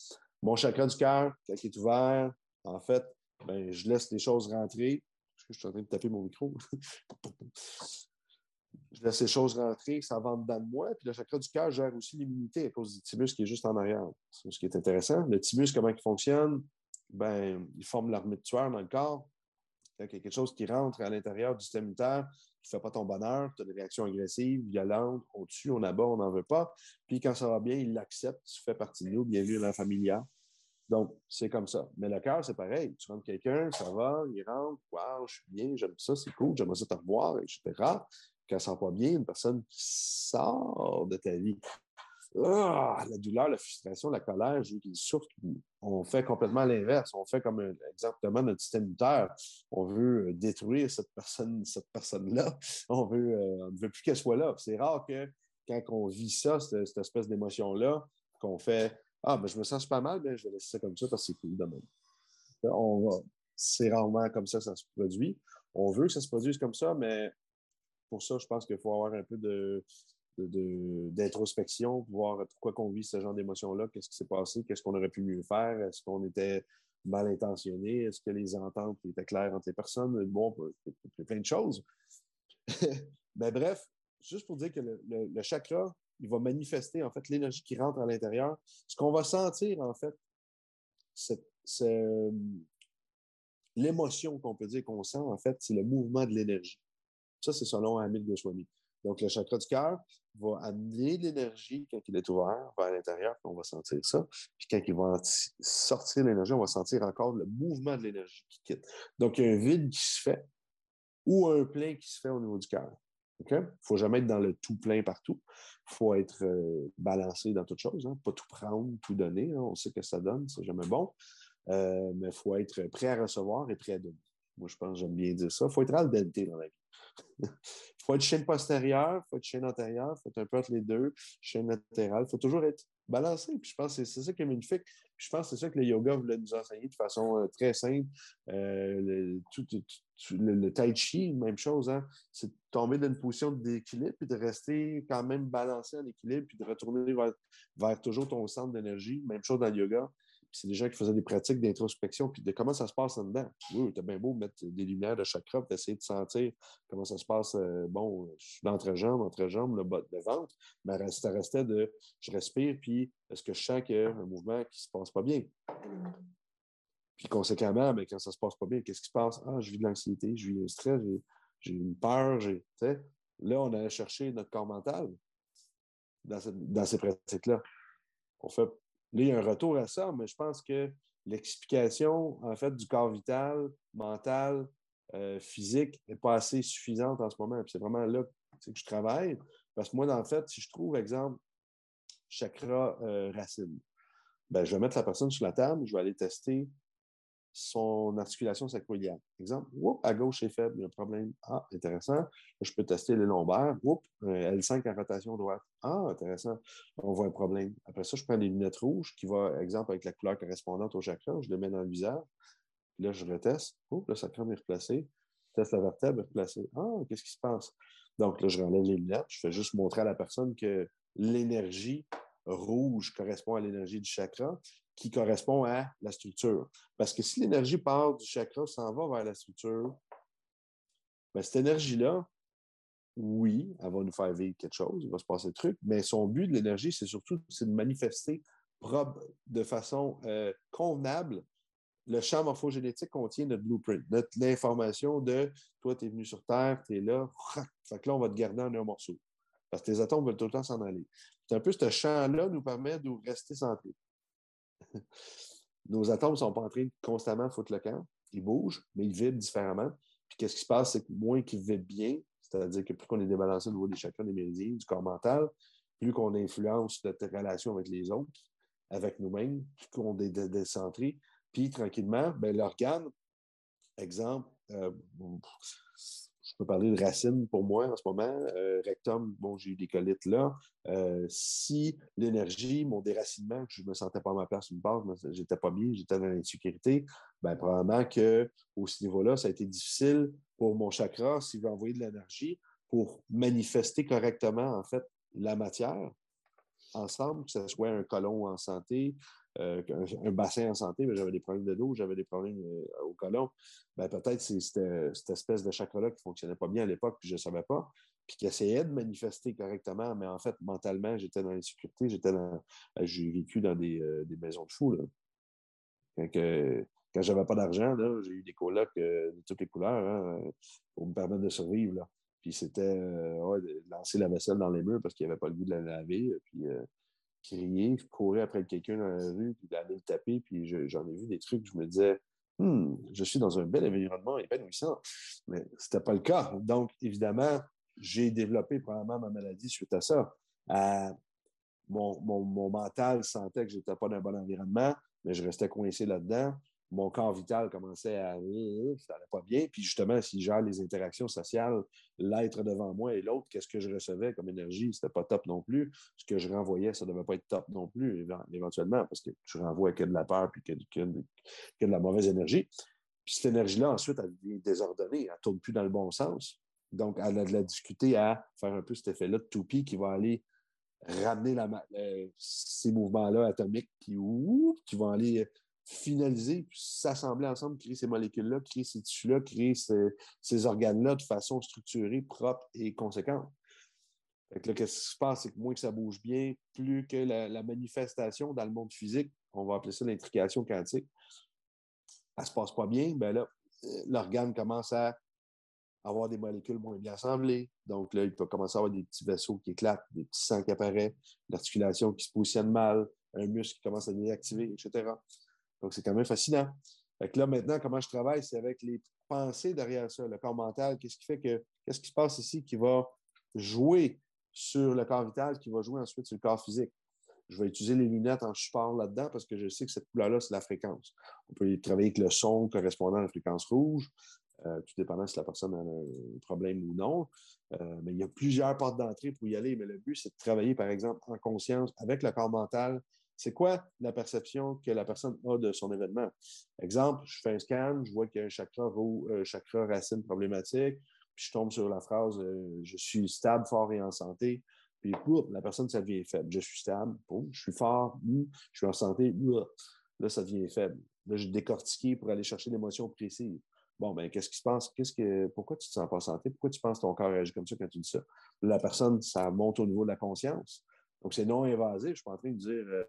Mon chakra du cœur, quand il est ouvert, en fait, ben, je laisse les choses rentrer. Je suis en train de taper mon micro. je laisse les choses rentrer, ça va dedans de moi. Puis le chakra du cœur gère aussi l'immunité à cause du thymus qui est juste en arrière. C'est ce qui est intéressant. Le thymus, comment il fonctionne? Ben, il forme l'armée de tueur dans le corps. Quelque chose qui rentre à l'intérieur du système immunitaire qui ne fait pas ton bonheur, tu as des réactions agressives, violentes, on tue, on abat, on n'en veut pas. Puis quand ça va bien, il l'accepte, tu fais partie de nous, bienvenue dans la familia. Donc, c'est comme ça. Mais le cœur, c'est pareil. Tu rentres quelqu'un, ça va, il rentre, waouh, je suis bien, j'aime ça, c'est cool, j'aimerais ça te revoir, etc quand ça ne sent pas bien, une personne qui sort de ta vie. Ah, la douleur, la frustration, la colère, je veux qu'il souffre. On fait complètement l'inverse. On fait comme exactement notre système immunitaire. On veut euh, détruire cette personne, cette personne-là. On veut, euh, on ne veut plus qu'elle soit là. C'est rare que quand on vit ça, cette, espèce d'émotion-là, qu'on fait Ah, ben, je me sens super mal, mais je vais laisser ça comme ça parce que c'est cool de. C'est rarement comme ça que ça se produit. On veut que ça se produise comme ça, mais pour ça, je pense qu'il faut avoir un peu de, d'introspection, voir pourquoi on vit ce genre d'émotion-là, qu'est-ce qui s'est passé, qu'est-ce qu'on aurait pu mieux faire, est-ce qu'on était mal intentionné, est-ce que les ententes étaient claires entre les personnes, bon, plein de choses. Mais bref, juste pour dire que le, chakra il va manifester en fait l'énergie qui rentre à l'intérieur. Ce qu'on va sentir en fait, c'est l'émotion qu'on peut dire qu'on sent en fait, c'est le mouvement de l'énergie. Ça, c'est selon Hamid Goswami. Donc, le chakra du cœur va amener l'énergie quand il est ouvert vers l'intérieur, on va sentir ça. Puis quand il va sortir l'énergie, on va sentir encore le mouvement de l'énergie qui quitte. Donc, il y a un vide qui se fait ou un plein qui se fait au niveau du cœur. Il ne faut jamais être dans le tout plein partout. Il faut être euh, balancé dans toute chose. Hein. Pas tout prendre, tout donner. Hein. On sait que ça donne, c'est jamais bon. Euh, mais il faut être prêt à recevoir et prêt à donner. Moi, je pense j'aime bien dire ça. Il faut être al dente dans la vie. Il faut être chaîne postérieure, il faut être chaîne antérieure, il faut être un peu entre les deux, chaîne latérale. Il faut toujours être balancé. Puis je pense que c'est ça qui est magnifique. Je pense que c'est ça que le yoga voulait nous enseigner de façon euh, très simple. Euh, le, tai chi, même chose, hein? c'est de tomber dans une position d'équilibre puis de rester quand même balancé en équilibre puis de retourner vers toujours ton centre d'énergie. Même chose dans le yoga c'est des gens qui faisaient des pratiques d'introspection, puis de comment ça se passe là-dedans. Oui, t'as bien beau mettre des lumières de chakra, puis essayer de sentir comment ça se passe, euh, bon, l'entrejambe, entre-jambe, le, bas, le ventre, mais ça restait de, je respire, puis est-ce que je sens qu'il y a un mouvement qui se passe pas bien? Puis conséquemment, ben, quand ça se passe pas bien, qu'est-ce qui se passe? Ah, je vis de l'anxiété, je vis un stress, j'ai une peur, j'ai, là, on allait chercher notre corps mental dans, dans ces pratiques-là. On fait Là, il y a un retour à ça, mais je pense que l'explication, en fait, du corps vital, mental, euh, physique n'est pas assez suffisante en ce moment. C'est vraiment là que je travaille. Parce que moi, en fait, si je trouve, exemple, chakra euh, racine, ben, je vais mettre la personne sur la table, je vais aller tester son articulation sacroiliaire. Exemple, à gauche, c'est faible, il y a un problème. Ah, intéressant. Je peux tester les lombaires. Oups, L5 en rotation droite. Ah, intéressant. On voit un problème. Après ça, je prends les lunettes rouges qui vont, exemple, avec la couleur correspondante au chakra, je le mets dans le visage. là, je reteste. Oups, le sacrum est replacé. Je teste la vertèbre, replacée. Ah, qu'est-ce qui se passe? Donc là, je renlève les lunettes. Je fais juste montrer à la personne que l'énergie rouge correspond à l'énergie du chakra qui correspond à la structure. Parce que si l'énergie part du chakra, s'en va vers la structure, bien, cette énergie-là, oui, elle va nous faire vivre quelque chose, il va se passer des trucs, mais son but de l'énergie, c'est surtout de manifester de façon euh, convenable. Le champ morphogénétique contient notre blueprint, notre l'information de toi, tu es venu sur Terre, tu es là, fait que là, on va te garder en un morceau. Parce que tes atomes veulent tout le temps s'en aller. C'est un peu ce champ-là nous permet de rester centrés. Nos atomes ne sont pas en train de constamment foutre le camp. Ils bougent, mais ils vibrent différemment. Puis qu'est-ce qui se passe, c'est que moins qu'ils vibrent bien, c'est-à-dire que plus qu'on est débalancé au niveau des chakras, des méridiens, du corps mental, plus qu'on influence notre relation avec les autres, avec nous-mêmes, plus qu'on est décentré. Puis tranquillement, ben, l'organe, exemple, euh, peux parler de racine pour moi en ce moment. Euh, rectum, bon, j'ai eu des colites là. Euh, si l'énergie, mon déracinement, que je ne me sentais pas à ma place une part, j'étais pas bien, j'étais dans l'insécurité, ben, probablement qu'au ce niveau-là, ça a été difficile pour mon chakra, s'il veut envoyer de l'énergie, pour manifester correctement, en fait, la matière ensemble, que ce soit un colon en santé, euh, un, bassin en santé, mais j'avais des problèmes de dos, j'avais des problèmes euh, au colon. Ben, peut-être c'est cette espèce de chakra-là qui fonctionnait pas bien à l'époque, puis je ne savais pas, puis qui essayait de manifester correctement, mais en fait, mentalement, j'étais dans l'insécurité, j'étais. Euh, j'ai vécu dans des, maisons de fous. Là. Quand, quand j'avais pas d'argent, j'ai eu des colocs de toutes les couleurs hein, pour me permettre de survivre. Là. Puis c'était lancer la vaisselle dans les murs parce qu'il n'y avait pas le goût de la laver. Puis crier, courir après quelqu'un dans la rue, puis d'aller le taper, puis j'en ai vu des trucs, je me disais, hmm, je suis dans un bel environnement épanouissant. Mais ce n'était pas le cas. Donc, évidemment, j'ai développé probablement ma maladie suite à ça. mon, mon, mental sentait que je n'étais pas dans un bon environnement, mais je restais coincé là-dedans mon corps vital commençait à. Ça n'allait pas bien. Puis justement, si gère les interactions sociales, l'être devant moi et l'autre, qu'est-ce que je recevais comme énergie? C'était pas top non plus. Ce que je renvoyais, ça ne devait pas être top non plus, éventuellement, parce que je renvoie que de la peur puis que, de la mauvaise énergie. Puis cette énergie-là, ensuite, elle devient désordonnée. Elle ne tourne plus dans le bon sens. Donc, elle a de la difficulté à faire un peu cet effet-là de toupie qui va aller ramener ces mouvements-là atomiques qui, qui vont aller finaliser, puis s'assembler ensemble, créer ces molécules-là, créer ces tissus-là, créer ces, organes-là de façon structurée, propre et conséquente. qu'est-ce qui se passe, c'est que moins que ça bouge bien, plus que la, manifestation dans le monde physique, on va appeler ça l'intrication quantique, elle se passe pas bien, ben là, euh, l'organe commence à avoir des molécules moins bien assemblées. Donc là, il peut commencer à avoir des petits vaisseaux qui éclatent, des petits sangs qui apparaissent, l'articulation qui se positionne mal, un muscle qui commence à désactiver, etc. Donc c'est quand même fascinant. Fait là, maintenant, comment je travaille, c'est avec les pensées derrière ça, le corps mental. Qu'est-ce qui fait que, qu'est-ce qui se passe ici qui va jouer sur le corps vital, qui va jouer ensuite sur le corps physique? Je vais utiliser les lunettes en support là-dedans parce que je sais que cette couleur-là, c'est la fréquence. On peut travailler avec le son correspondant à la fréquence rouge, euh, tout dépendant si la personne a un problème ou non. Euh, mais il y a plusieurs portes d'entrée pour y aller. Mais le but, c'est de travailler, par exemple, en conscience avec le corps mental. C'est quoi la perception que la personne a de son événement? Exemple, je fais un scan, je vois qu'il y a un chakra, euh, chakra racine problématique, puis je tombe sur la phrase Je suis stable, fort et en santé. Puis, la personne, ça devient faible. Je suis stable, je suis fort, je suis en santé, là, ça devient faible. Là, je décortiqué pour aller chercher l'émotion précise. Bon, ben, qu'est-ce qui se passe? Qu'est-ce que, pourquoi tu te sens pas en santé? Pourquoi tu penses que ton corps réagit comme ça quand tu dis ça? La personne, ça monte au niveau de la conscience. Donc, c'est non invasif. Je suis pas en train de dire euh,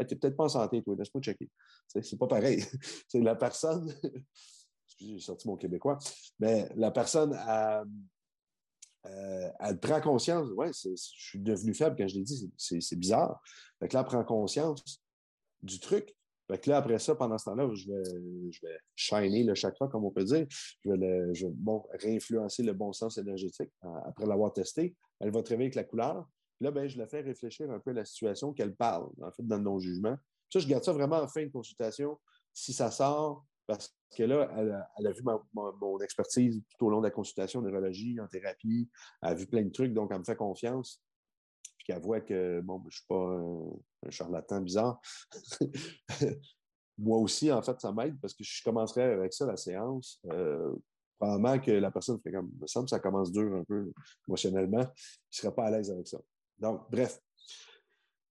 tu n'es peut-être pas en santé, toi, laisse-moi checker. C'est pas pareil. c'est la personne. Excusez, j'ai sorti mon québécois. Mais la personne, elle, euh, elle prend conscience. Ouais, je suis devenu faible quand je l'ai dit, c'est bizarre. Fait que là, elle prend conscience du truc. Fait là, après ça, pendant ce temps-là, je vais, je vais shiner le chakra, comme on peut dire. Je vais, le, je bon, réinfluencer le bon sens énergétique euh, après l'avoir testé. Elle va travailler avec la couleur. Là, ben, je la fais réfléchir un peu à la situation qu'elle parle, en fait, dans le non-jugement. Ça, je garde ça vraiment en fin de consultation. Si ça sort, parce que là, elle, a vu mon expertise tout au long de la consultation en neurologie, en thérapie. Elle a vu plein de trucs, donc elle me fait confiance qu'elle voit que, bon, je ne suis pas un, charlatan bizarre. Moi aussi, en fait, ça m'aide parce que je commencerai avec ça, la séance. Euh, probablement que la personne ferait comme, me semble ça commence dur un peu émotionnellement, il ne serait pas à l'aise avec ça. Donc, bref,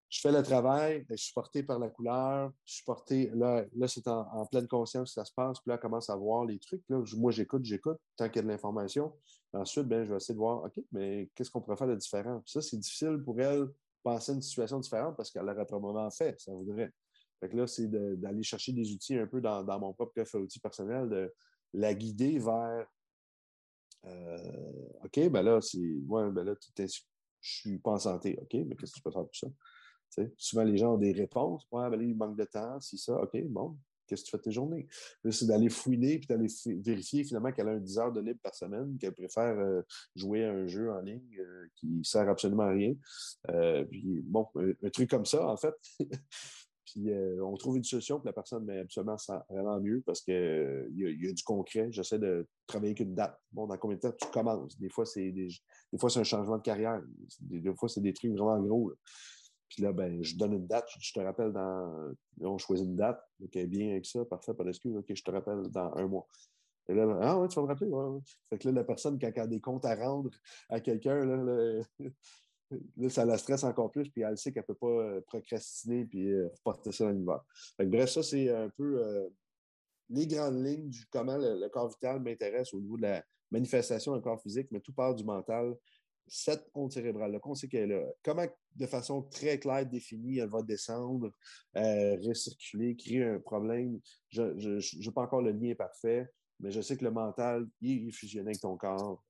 je fais le travail, je suis porté par la couleur, je suis porté, là, là c'est en, pleine conscience que ça se passe, puis là, commence à voir les trucs. Là, moi, j'écoute, j'écoute, tant qu'il y a de l'information. Ensuite, ben, je vais essayer de voir, OK, mais qu'est-ce qu'on pourrait faire de différent? ça, c'est difficile pour elle penser à une situation différente parce qu'elle l'aurait probablement fait, ça voudrait. Fait que là, c'est d'aller chercher des outils un peu dans, mon propre coffre personnel, de la guider vers euh, OK, ben là, c'est. Ouais, ben là, je suis pas en santé. OK, mais qu'est-ce que tu peux faire pour ça? souvent, les gens ont des réponses. Ouais, ben il manque de temps, si ça. OK, bon, qu'est-ce que tu fais de tes journées? C'est d'aller fouiner puis d'aller vérifier finalement qu'elle a un 10 heures de libre par semaine, qu'elle préfère euh, jouer à un jeu en ligne euh, qui sert absolument à rien. Euh, puis bon, un, truc comme ça, en fait. puis on trouve une solution que la personne mais absolument sent vraiment mieux parce qu'il y, a du concret. J'essaie de travailler avec une date. Bon, dans combien de temps tu commences? Des fois, c'est des, fois, c'est un changement de carrière. Des, fois, c'est des trucs vraiment gros. Puis là, ben, je donne une date. Je te rappelle dans. On choisit une date. OK, bien avec ça. Parfait, pas d'excuse. OK, je te rappelle dans un mois. Et là, ben, ah ouais, tu vas me rappeler. Ouais, Fait que là, la personne, quand elle a des comptes à rendre à quelqu'un, là, là, ça la stresse encore plus. Puis elle sait qu'elle ne peut pas euh, procrastiner puis euh, reporter ça dans l'univers. Bref, ça, c'est un peu euh, les grandes lignes du comment le, corps vital m'intéresse au niveau de la manifestation d'un corps physique, mais tout part du mental cette onde cérébrale-là, qu'on sait qu'elle est là, comment de façon très claire, définie, elle va descendre, euh, recirculer, créer un problème. Je n'ai pas encore le lien parfait, mais je sais que le mental, il est fusionné avec ton corps.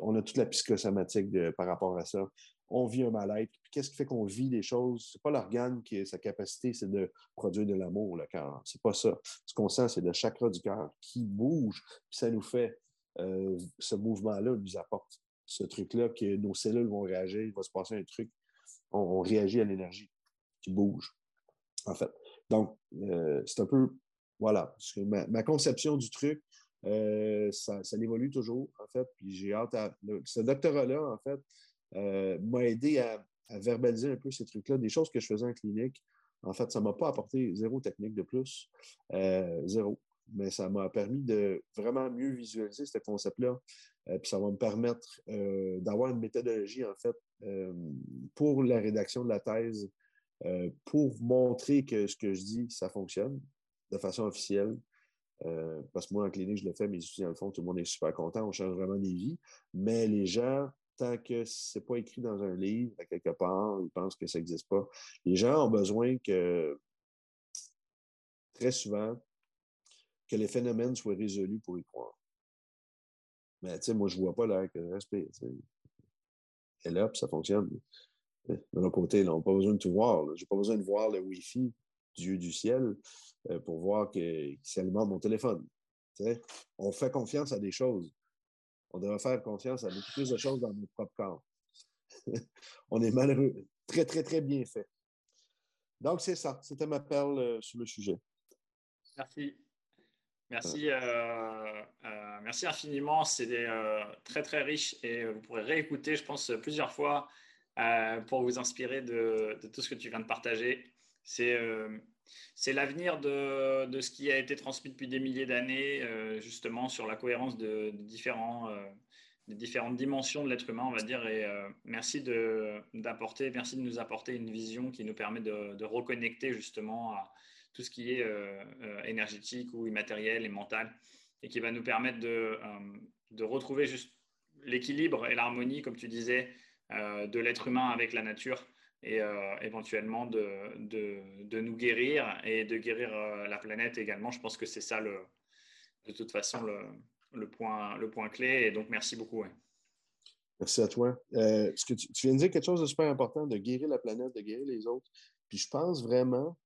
On a toute la psychosomatique par rapport à ça. On vit un mal-être. Qu'est-ce qui fait qu'on vit des choses? Ce n'est pas l'organe qui a sa capacité, c'est de produire de l'amour, le cœur. C'est pas ça. Ce qu'on sent, c'est le chakra du cœur qui bouge, puis ça nous fait, euh, ce mouvement-là nous apporte ce truc-là, que nos cellules vont réagir, il va se passer un truc. On, réagit à l'énergie qui bouge, en fait. Donc, euh, c'est un peu, voilà, ma, conception du truc, euh, ça, évolue toujours, en fait. Puis j'ai hâte à. ce doctorat-là, en fait, euh, m'a aidé à, verbaliser un peu ces trucs-là, des choses que je faisais en clinique. En fait, ça ne m'a pas apporté zéro technique de plus, zéro. Mais ça m'a permis de vraiment mieux visualiser ce concept-là, euh, puis ça va me permettre euh, d'avoir une méthodologie, en fait, euh, pour la rédaction de la thèse, pour montrer que ce que je dis, ça fonctionne de façon officielle. Parce que moi, en clinique, je le fais, ici, dans le fond, tout le monde est super content, on change vraiment des vies. Mais les gens tant que ce n'est pas écrit dans un livre, à quelque part, ils pensent que ça n'existe pas. Les gens ont besoin que, très souvent, que les phénomènes soient résolus pour y croire. Mais tu sais, moi, je vois pas l'air que le respect. Et là, ça fonctionne. De l'autre côté, on n'a pas besoin de tout voir. Je n'ai pas besoin de voir le Wi-Fi du du ciel euh, pour voir qu'il s'alimente mon téléphone. On fait confiance à des choses. On devrait faire confiance à beaucoup plus de choses dans notre propre corps. on est malheureux. Très, très, très bien fait. Donc, c'est ça. C'était ma perle euh, sur le sujet. Merci. Merci, euh, merci infiniment. C'est très, très riche et vous pourrez réécouter, je pense, plusieurs fois pour vous inspirer de, de, tout ce que tu viens de partager. C'est c'est l'avenir de, de, ce qui a été transmis depuis des milliers d'années, euh, justement, sur la cohérence de, euh, des différentes dimensions de l'être humain, on va dire. Et euh, merci d'apporter, merci de nous apporter une vision qui nous permet de, reconnecter justement à tout ce qui est énergétique ou immatériel et mental, et qui va nous permettre de, de retrouver juste l'équilibre et l'harmonie, comme tu disais, de l'être humain avec la nature et euh, éventuellement de, de, nous guérir et de guérir euh, la planète également. Je pense que c'est ça, le, de toute façon, le, le, point, le point clé. Et donc, merci beaucoup. Merci à toi. Euh, que tu, viens de dire quelque chose de super important, de guérir la planète, de guérir les autres. Puis je pense vraiment,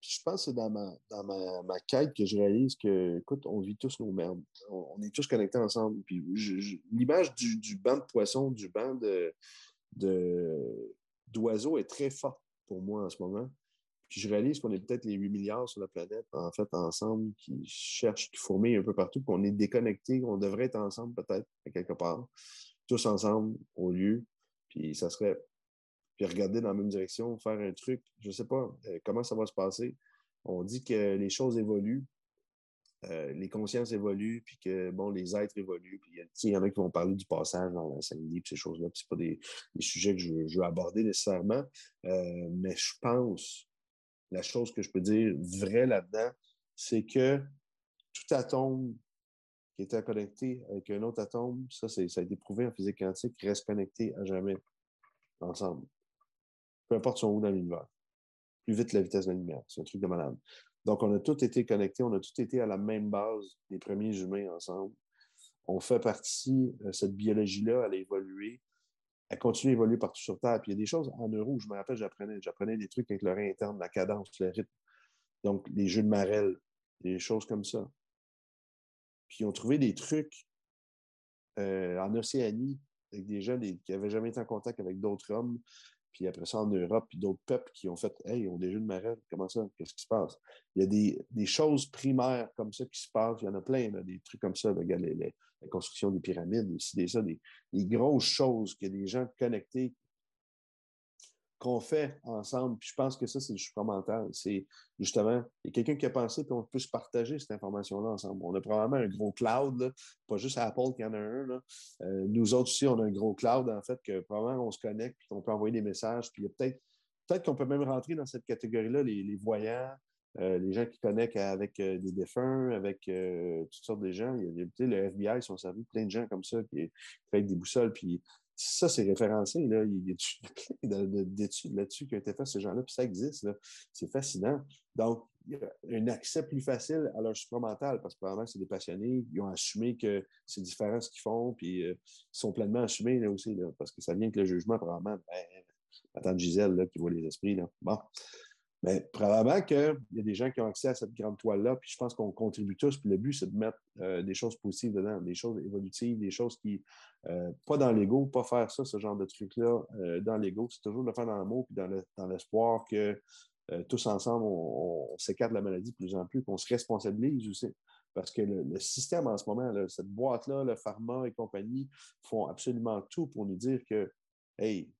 je pense que c'est dans, ma, dans ma, ma, quête que je réalise que, écoute, on vit tous nos merdes. On, est tous connectés ensemble. Puis l'image du, du banc de poissons, du banc de, d'oiseaux est très forte pour moi en ce moment. Puis je réalise qu'on est peut-être les 8 milliards sur la planète, en fait, ensemble, qui cherchent, qui fourmillent un peu partout, qu'on est déconnectés, qu'on devrait être ensemble peut-être, quelque part, tous ensemble, au lieu. Puis ça serait. Puis regarder dans la même direction, faire un truc, je ne sais pas euh, comment ça va se passer. On dit que les choses évoluent, euh, les consciences évoluent, puis que bon, les êtres évoluent. Puis il y en a qui vont parler du passage dans la puis ces choses-là. Ce pas des, sujets que je, veux aborder nécessairement. Euh, mais je pense, la chose que je peux dire vrai là-dedans, c'est que tout atome qui est connecté avec un autre atome, ça, ça a été prouvé en physique quantique, reste connecté à jamais ensemble. Peu importe son où dans l'univers. Plus vite la vitesse de la lumière. C'est un truc de malade. Donc, on a tous été connectés, on a tous été à la même base, les premiers humains ensemble. On fait partie, euh, cette biologie-là, elle a évolué, elle continue à évoluer partout sur Terre. Puis il y a des choses en euro, je me rappelle, j'apprenais, j'apprenais des trucs avec le rein interne, la cadence, le rythme. Donc, les jeux de marelle, des choses comme ça. Puis ils ont trouvé des trucs euh, en Océanie avec des gens qui n'avaient jamais été en contact avec d'autres hommes, puis après ça en Europe, puis d'autres peuples qui ont fait Hey, ils ont des jeux de marelle, comment ça? Qu'est-ce qui se passe? Il y a des, des, choses primaires comme ça qui se passent. Il y en a plein, des trucs comme ça, la construction des pyramides, aussi, des, ça, des, des grosses choses que des gens connectés qu'on fait ensemble. Puis je pense que ça, c'est du supramental. C'est justement, il y a quelqu'un qui a pensé, puis on peut se partager cette information-là ensemble. On a probablement un gros cloud, pas juste Apple qui en a un. Euh, nous autres aussi, on a un gros cloud, en fait, que probablement on se connecte, puis on peut envoyer des messages. Puis il y a peut-être peut-être qu'on peut même rentrer dans cette catégorie-là, les, voyants, euh, les gens qui connectent avec euh, des défunts, avec toutes sortes de gens. Il y a, le FBI, ils sont servis plein de gens comme ça qui avec des boussoles. Puis ça, c'est référencé. Là. Il y a plein d'études là-dessus qui ont été faites, ces gens-là, puis ça existe. C'est fascinant. Donc, il y a un accès plus facile à leur supramental parce que probablement c'est des passionnés, ils ont assumé que c'est différent ce qu'ils font, puis euh, ils sont pleinement assumés là aussi, parce que ça vient avec le jugement, probablement. Ben, tante Gisèle là, qui voit les esprits. Là. Bon. Mais probablement qu'il y a des gens qui ont accès à cette grande toile-là, puis je pense qu'on contribue tous. Puis le but, c'est de mettre euh, des choses positives dedans, des choses évolutives, des choses qui. Euh, pas dans l'ego, pas faire ça, ce genre de truc-là, euh, dans l'ego. C'est toujours de le faire dans l'amour, puis dans l'espoir que tous ensemble, on, s'écarte de la maladie de plus en plus, qu'on se responsabilise aussi. Parce que le, système en ce moment, cette boîte-là, le pharma et compagnie, font absolument tout pour nous dire que, hey,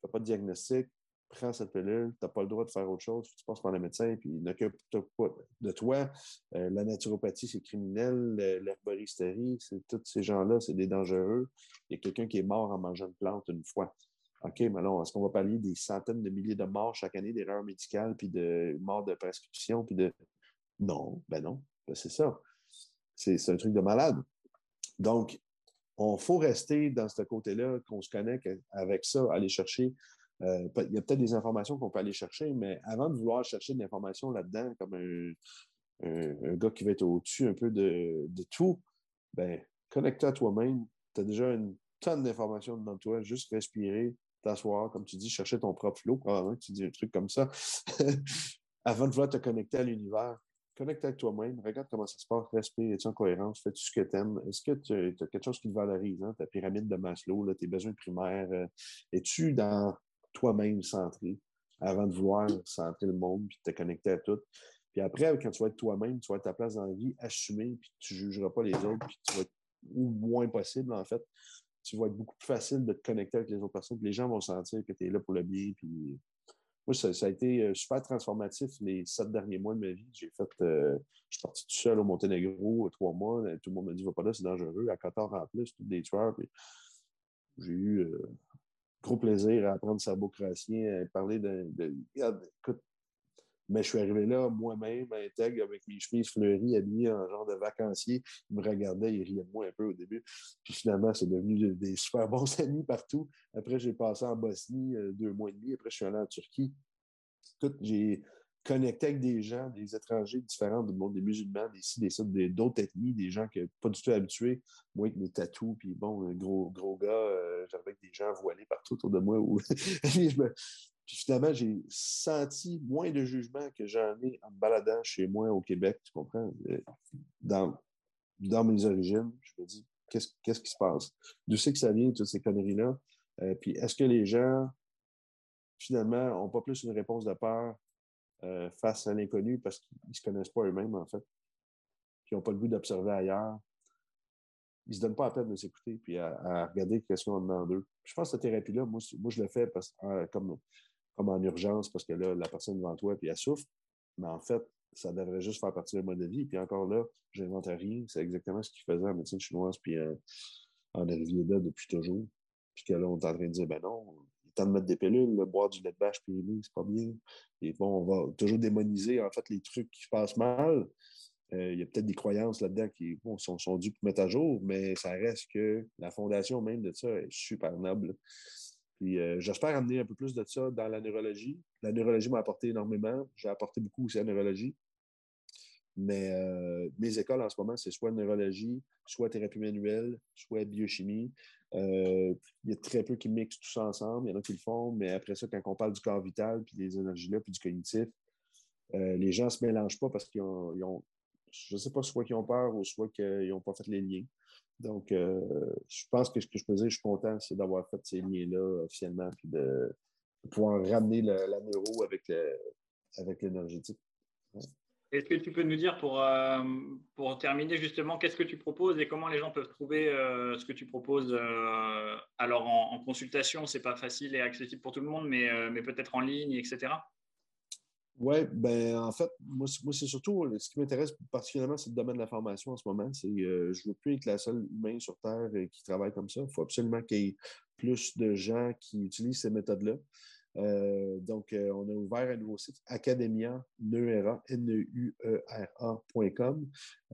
fais pas de diagnostic, prends cette pilule, tu n'as pas le droit de faire autre chose, tu passes par le médecin, puis il n'occupe pas de toi. Euh, la naturopathie, c'est criminel, l'herboristerie, c'est tous ces gens-là, c'est des dangereux. Il y a quelqu'un qui est mort en mangeant une plante une fois. OK, mais alors, est-ce qu'on va parler des centaines de milliers de morts chaque année, d'erreurs médicales, puis de morts de prescription, puis de. Non, ben non, ben c'est ça. C'est un truc de malade. Donc, on faut rester dans ce côté-là, qu'on se connecte avec ça, aller chercher. Euh, il y a peut-être des informations qu'on peut aller chercher, mais avant de vouloir chercher de l'information là-dedans, comme un, gars qui va être au-dessus un peu de, tout, ben, connecte-toi à toi-même. Tu as déjà une tonne d'informations devant toi, juste respirer, t'asseoir, comme tu dis, chercher ton propre flow, probablement que tu dis un truc comme ça, avant de vouloir te connecter à l'univers connecte avec toi-même, regarde comment ça se passe, respire, es-tu en cohérence, fais-tu ce que tu aimes? Est-ce que tu as quelque chose qui te valorise, hein? ta pyramide de Maslow, là, tes besoins primaires? Euh, es-tu dans toi-même centré avant de vouloir centrer le monde puis te connecter à tout? Puis après, quand tu vas être toi-même, tu vas être ta place dans la vie, assumer, puis tu ne jugeras pas les autres, puis tu vas être ou moins possible, en fait. Tu vas être beaucoup plus facile de te connecter avec les autres personnes. les gens vont sentir que tu es là pour le bien, puis moi, ça, a été euh, super transformatif les sept derniers mois de ma vie. J'ai fait, euh, je suis parti tout seul au Monténégro euh, trois mois. Tout le monde m'a dit, va pas là, c'est dangereux. À 14 en plus, tous des tueurs. J'ai eu gros plaisir à apprendre sabocratien, à parler de, de, écoute, mais je suis arrivé là moi-même, intègre, avec mes chemises fleuries, habillé en genre de vacancier. Il me regardait, il riait de moi un peu au début. Puis finalement, c'est devenu des super bons amis partout. Après, j'ai passé en Bosnie euh, deux mois et demi. Après, je suis allé en Turquie. Écoute, j'ai connecté avec des gens, des étrangers différents du monde, des musulmans, des des d'autres ethnies, des gens qui pas du tout habitués. Moi, avec mes tatous, puis bon, un gros, gros gars, euh, j'avais des gens voilés partout autour de moi. puis finalement, j'ai senti moins de jugement que j'en ai en me baladant chez moi au Québec, tu comprends? Euh, dans, dans mes origines, je me dis, qu'est-ce qui se passe? D'où c'est que ça vient, toutes ces conneries-là? Euh, puis est-ce que les gens, finalement, n'ont pas plus une réponse de peur euh, face à l'inconnu parce qu'ils ne se connaissent pas eux-mêmes, en fait? Puis ils n'ont pas le goût d'observer ailleurs? Ils ne se donnent pas la peine de s'écouter puis à, regarder qu'est-ce qu'on demande d'eux. Je pense que cette thérapie-là, moi, je le fais parce, comme en urgence parce que là, la personne devant toi, puis elle souffre. Mais en fait, ça devrait juste faire partie de de vie. Puis encore là, je n'invente rien. C'est exactement ce qu'il faisait en médecine chinoise puis euh, en Ayurveda depuis toujours. Puis que là, on est en train de dire, ben non, est temps de mettre des pilules, boire du lait de vache périmé, c'est pas bien. Et bon, on va toujours démoniser, en fait, les trucs qui se passent mal. Euh, il y a peut-être des croyances là-dedans qui sont, sont dues pour mettre à jour, mais ça reste que la fondation même de ça est super noble. Puis euh, j'espère amener un peu plus de ça dans la neurologie. La neurologie m'a apporté énormément. J'ai apporté beaucoup aussi à la neurologie. Mais euh, mes écoles en ce moment, c'est soit neurologie, soit thérapie manuelle, soit biochimie. Euh, il y a très peu qui mixent tout ça ensemble. Il y en a qui le font, mais après ça, quand on parle du corps vital, puis des énergies-là, puis du cognitif, les gens ne se mélangent pas parce qu'ils ont, je ne sais pas, soit qu'ils ont peur ou soit qu'ils n'ont pas fait les liens. Donc, euh, je pense que ce que je peux dire, je suis content, c'est d'avoir fait ces liens-là officiellement, puis de, pouvoir ramener la, neuro avec, l'énergétique. Est-ce que tu peux nous dire, pour, euh, pour terminer justement, qu'est-ce que tu proposes et comment les gens peuvent trouver euh, ce que tu proposes Alors, en, en consultation, ce n'est pas facile et accessible pour tout le monde, mais, mais peut-être en ligne, etc. Oui, ben en fait, moi, c'est surtout ce qui m'intéresse particulièrement, c'est le domaine de la formation en ce moment. C'est euh, je veux plus être la seule humain sur Terre euh, qui travaille comme ça. Il faut absolument qu'il y ait plus de gens qui utilisent ces méthodes-là. Euh, donc, euh, on a ouvert un nouveau site, Academia Neura, N-E-U-E-R-A.com.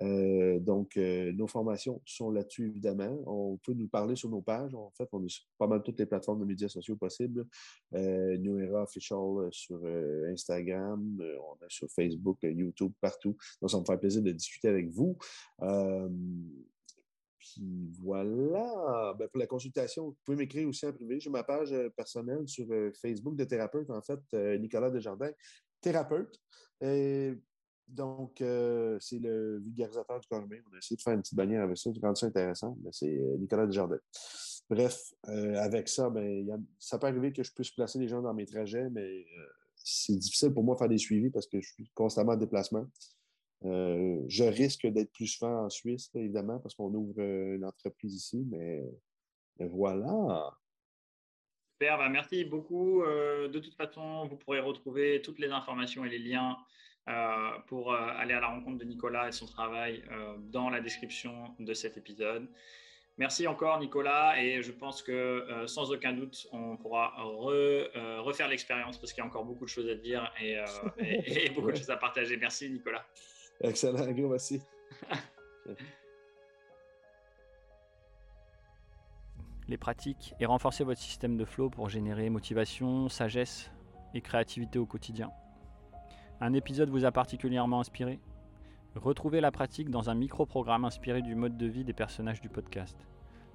Euh, donc, nos formations sont là-dessus, évidemment. On peut nous parler sur nos pages. En fait, on est sur pas mal toutes les plateformes de médias sociaux possibles. Neura Official sur Instagram, on est sur Facebook, YouTube, partout. Donc, ça me fait plaisir de discuter avec vous. Puis voilà. Ben, pour la consultation, vous pouvez m'écrire aussi en privé. J'ai ma page euh, personnelle sur euh, Facebook de thérapeute, en fait, euh, Nicolas Desjardins, thérapeute. donc, c'est le vulgarisateur du corps humain. On a essayé de faire une petite bannière avec ça, rendre ça intéressant. c'est Nicolas Desjardins. Bref, avec ça, ben, ça peut arriver que je puisse placer les gens dans mes trajets, mais c'est difficile pour moi de faire des suivis parce que je suis constamment en déplacement. Euh, je risque d'être plus souvent en Suisse, évidemment, parce qu'on ouvre euh, une entreprise ici, mais, voilà. Super, bah, merci beaucoup. Euh, de toute façon, vous pourrez retrouver toutes les informations et les liens pour aller à la rencontre de Nicolas et son travail dans la description de cet épisode. Merci encore Nicolas et je pense que sans aucun doute on pourra refaire l'expérience parce qu'il y a encore beaucoup de choses à dire et, et beaucoup de choses à partager. Merci Nicolas. Excellent, merci. les pratiques et renforcer votre système de flow pour générer motivation, sagesse et créativité au quotidien. Un épisode vous a particulièrement inspiré? Retrouvez la pratique dans un micro-programme inspiré du mode de vie des personnages du podcast.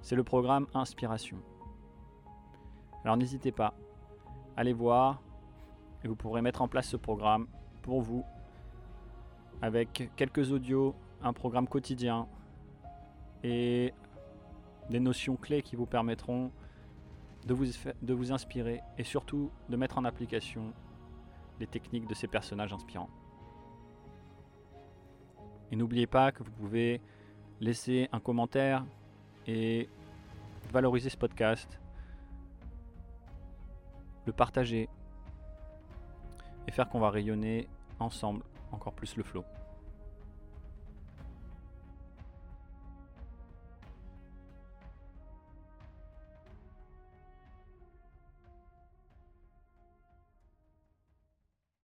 C'est le programme Inspiration. Alors n'hésitez pas, allez voir et vous pourrez mettre en place ce programme pour vous avec quelques audios, un programme quotidien et des notions clés qui vous permettront de vous, de vous inspirer et surtout de mettre en application les techniques de ces personnages inspirants. Et n'oubliez pas que vous pouvez laisser un commentaire et valoriser ce podcast, le partager et faire qu'on va rayonner ensemble encore plus le flow.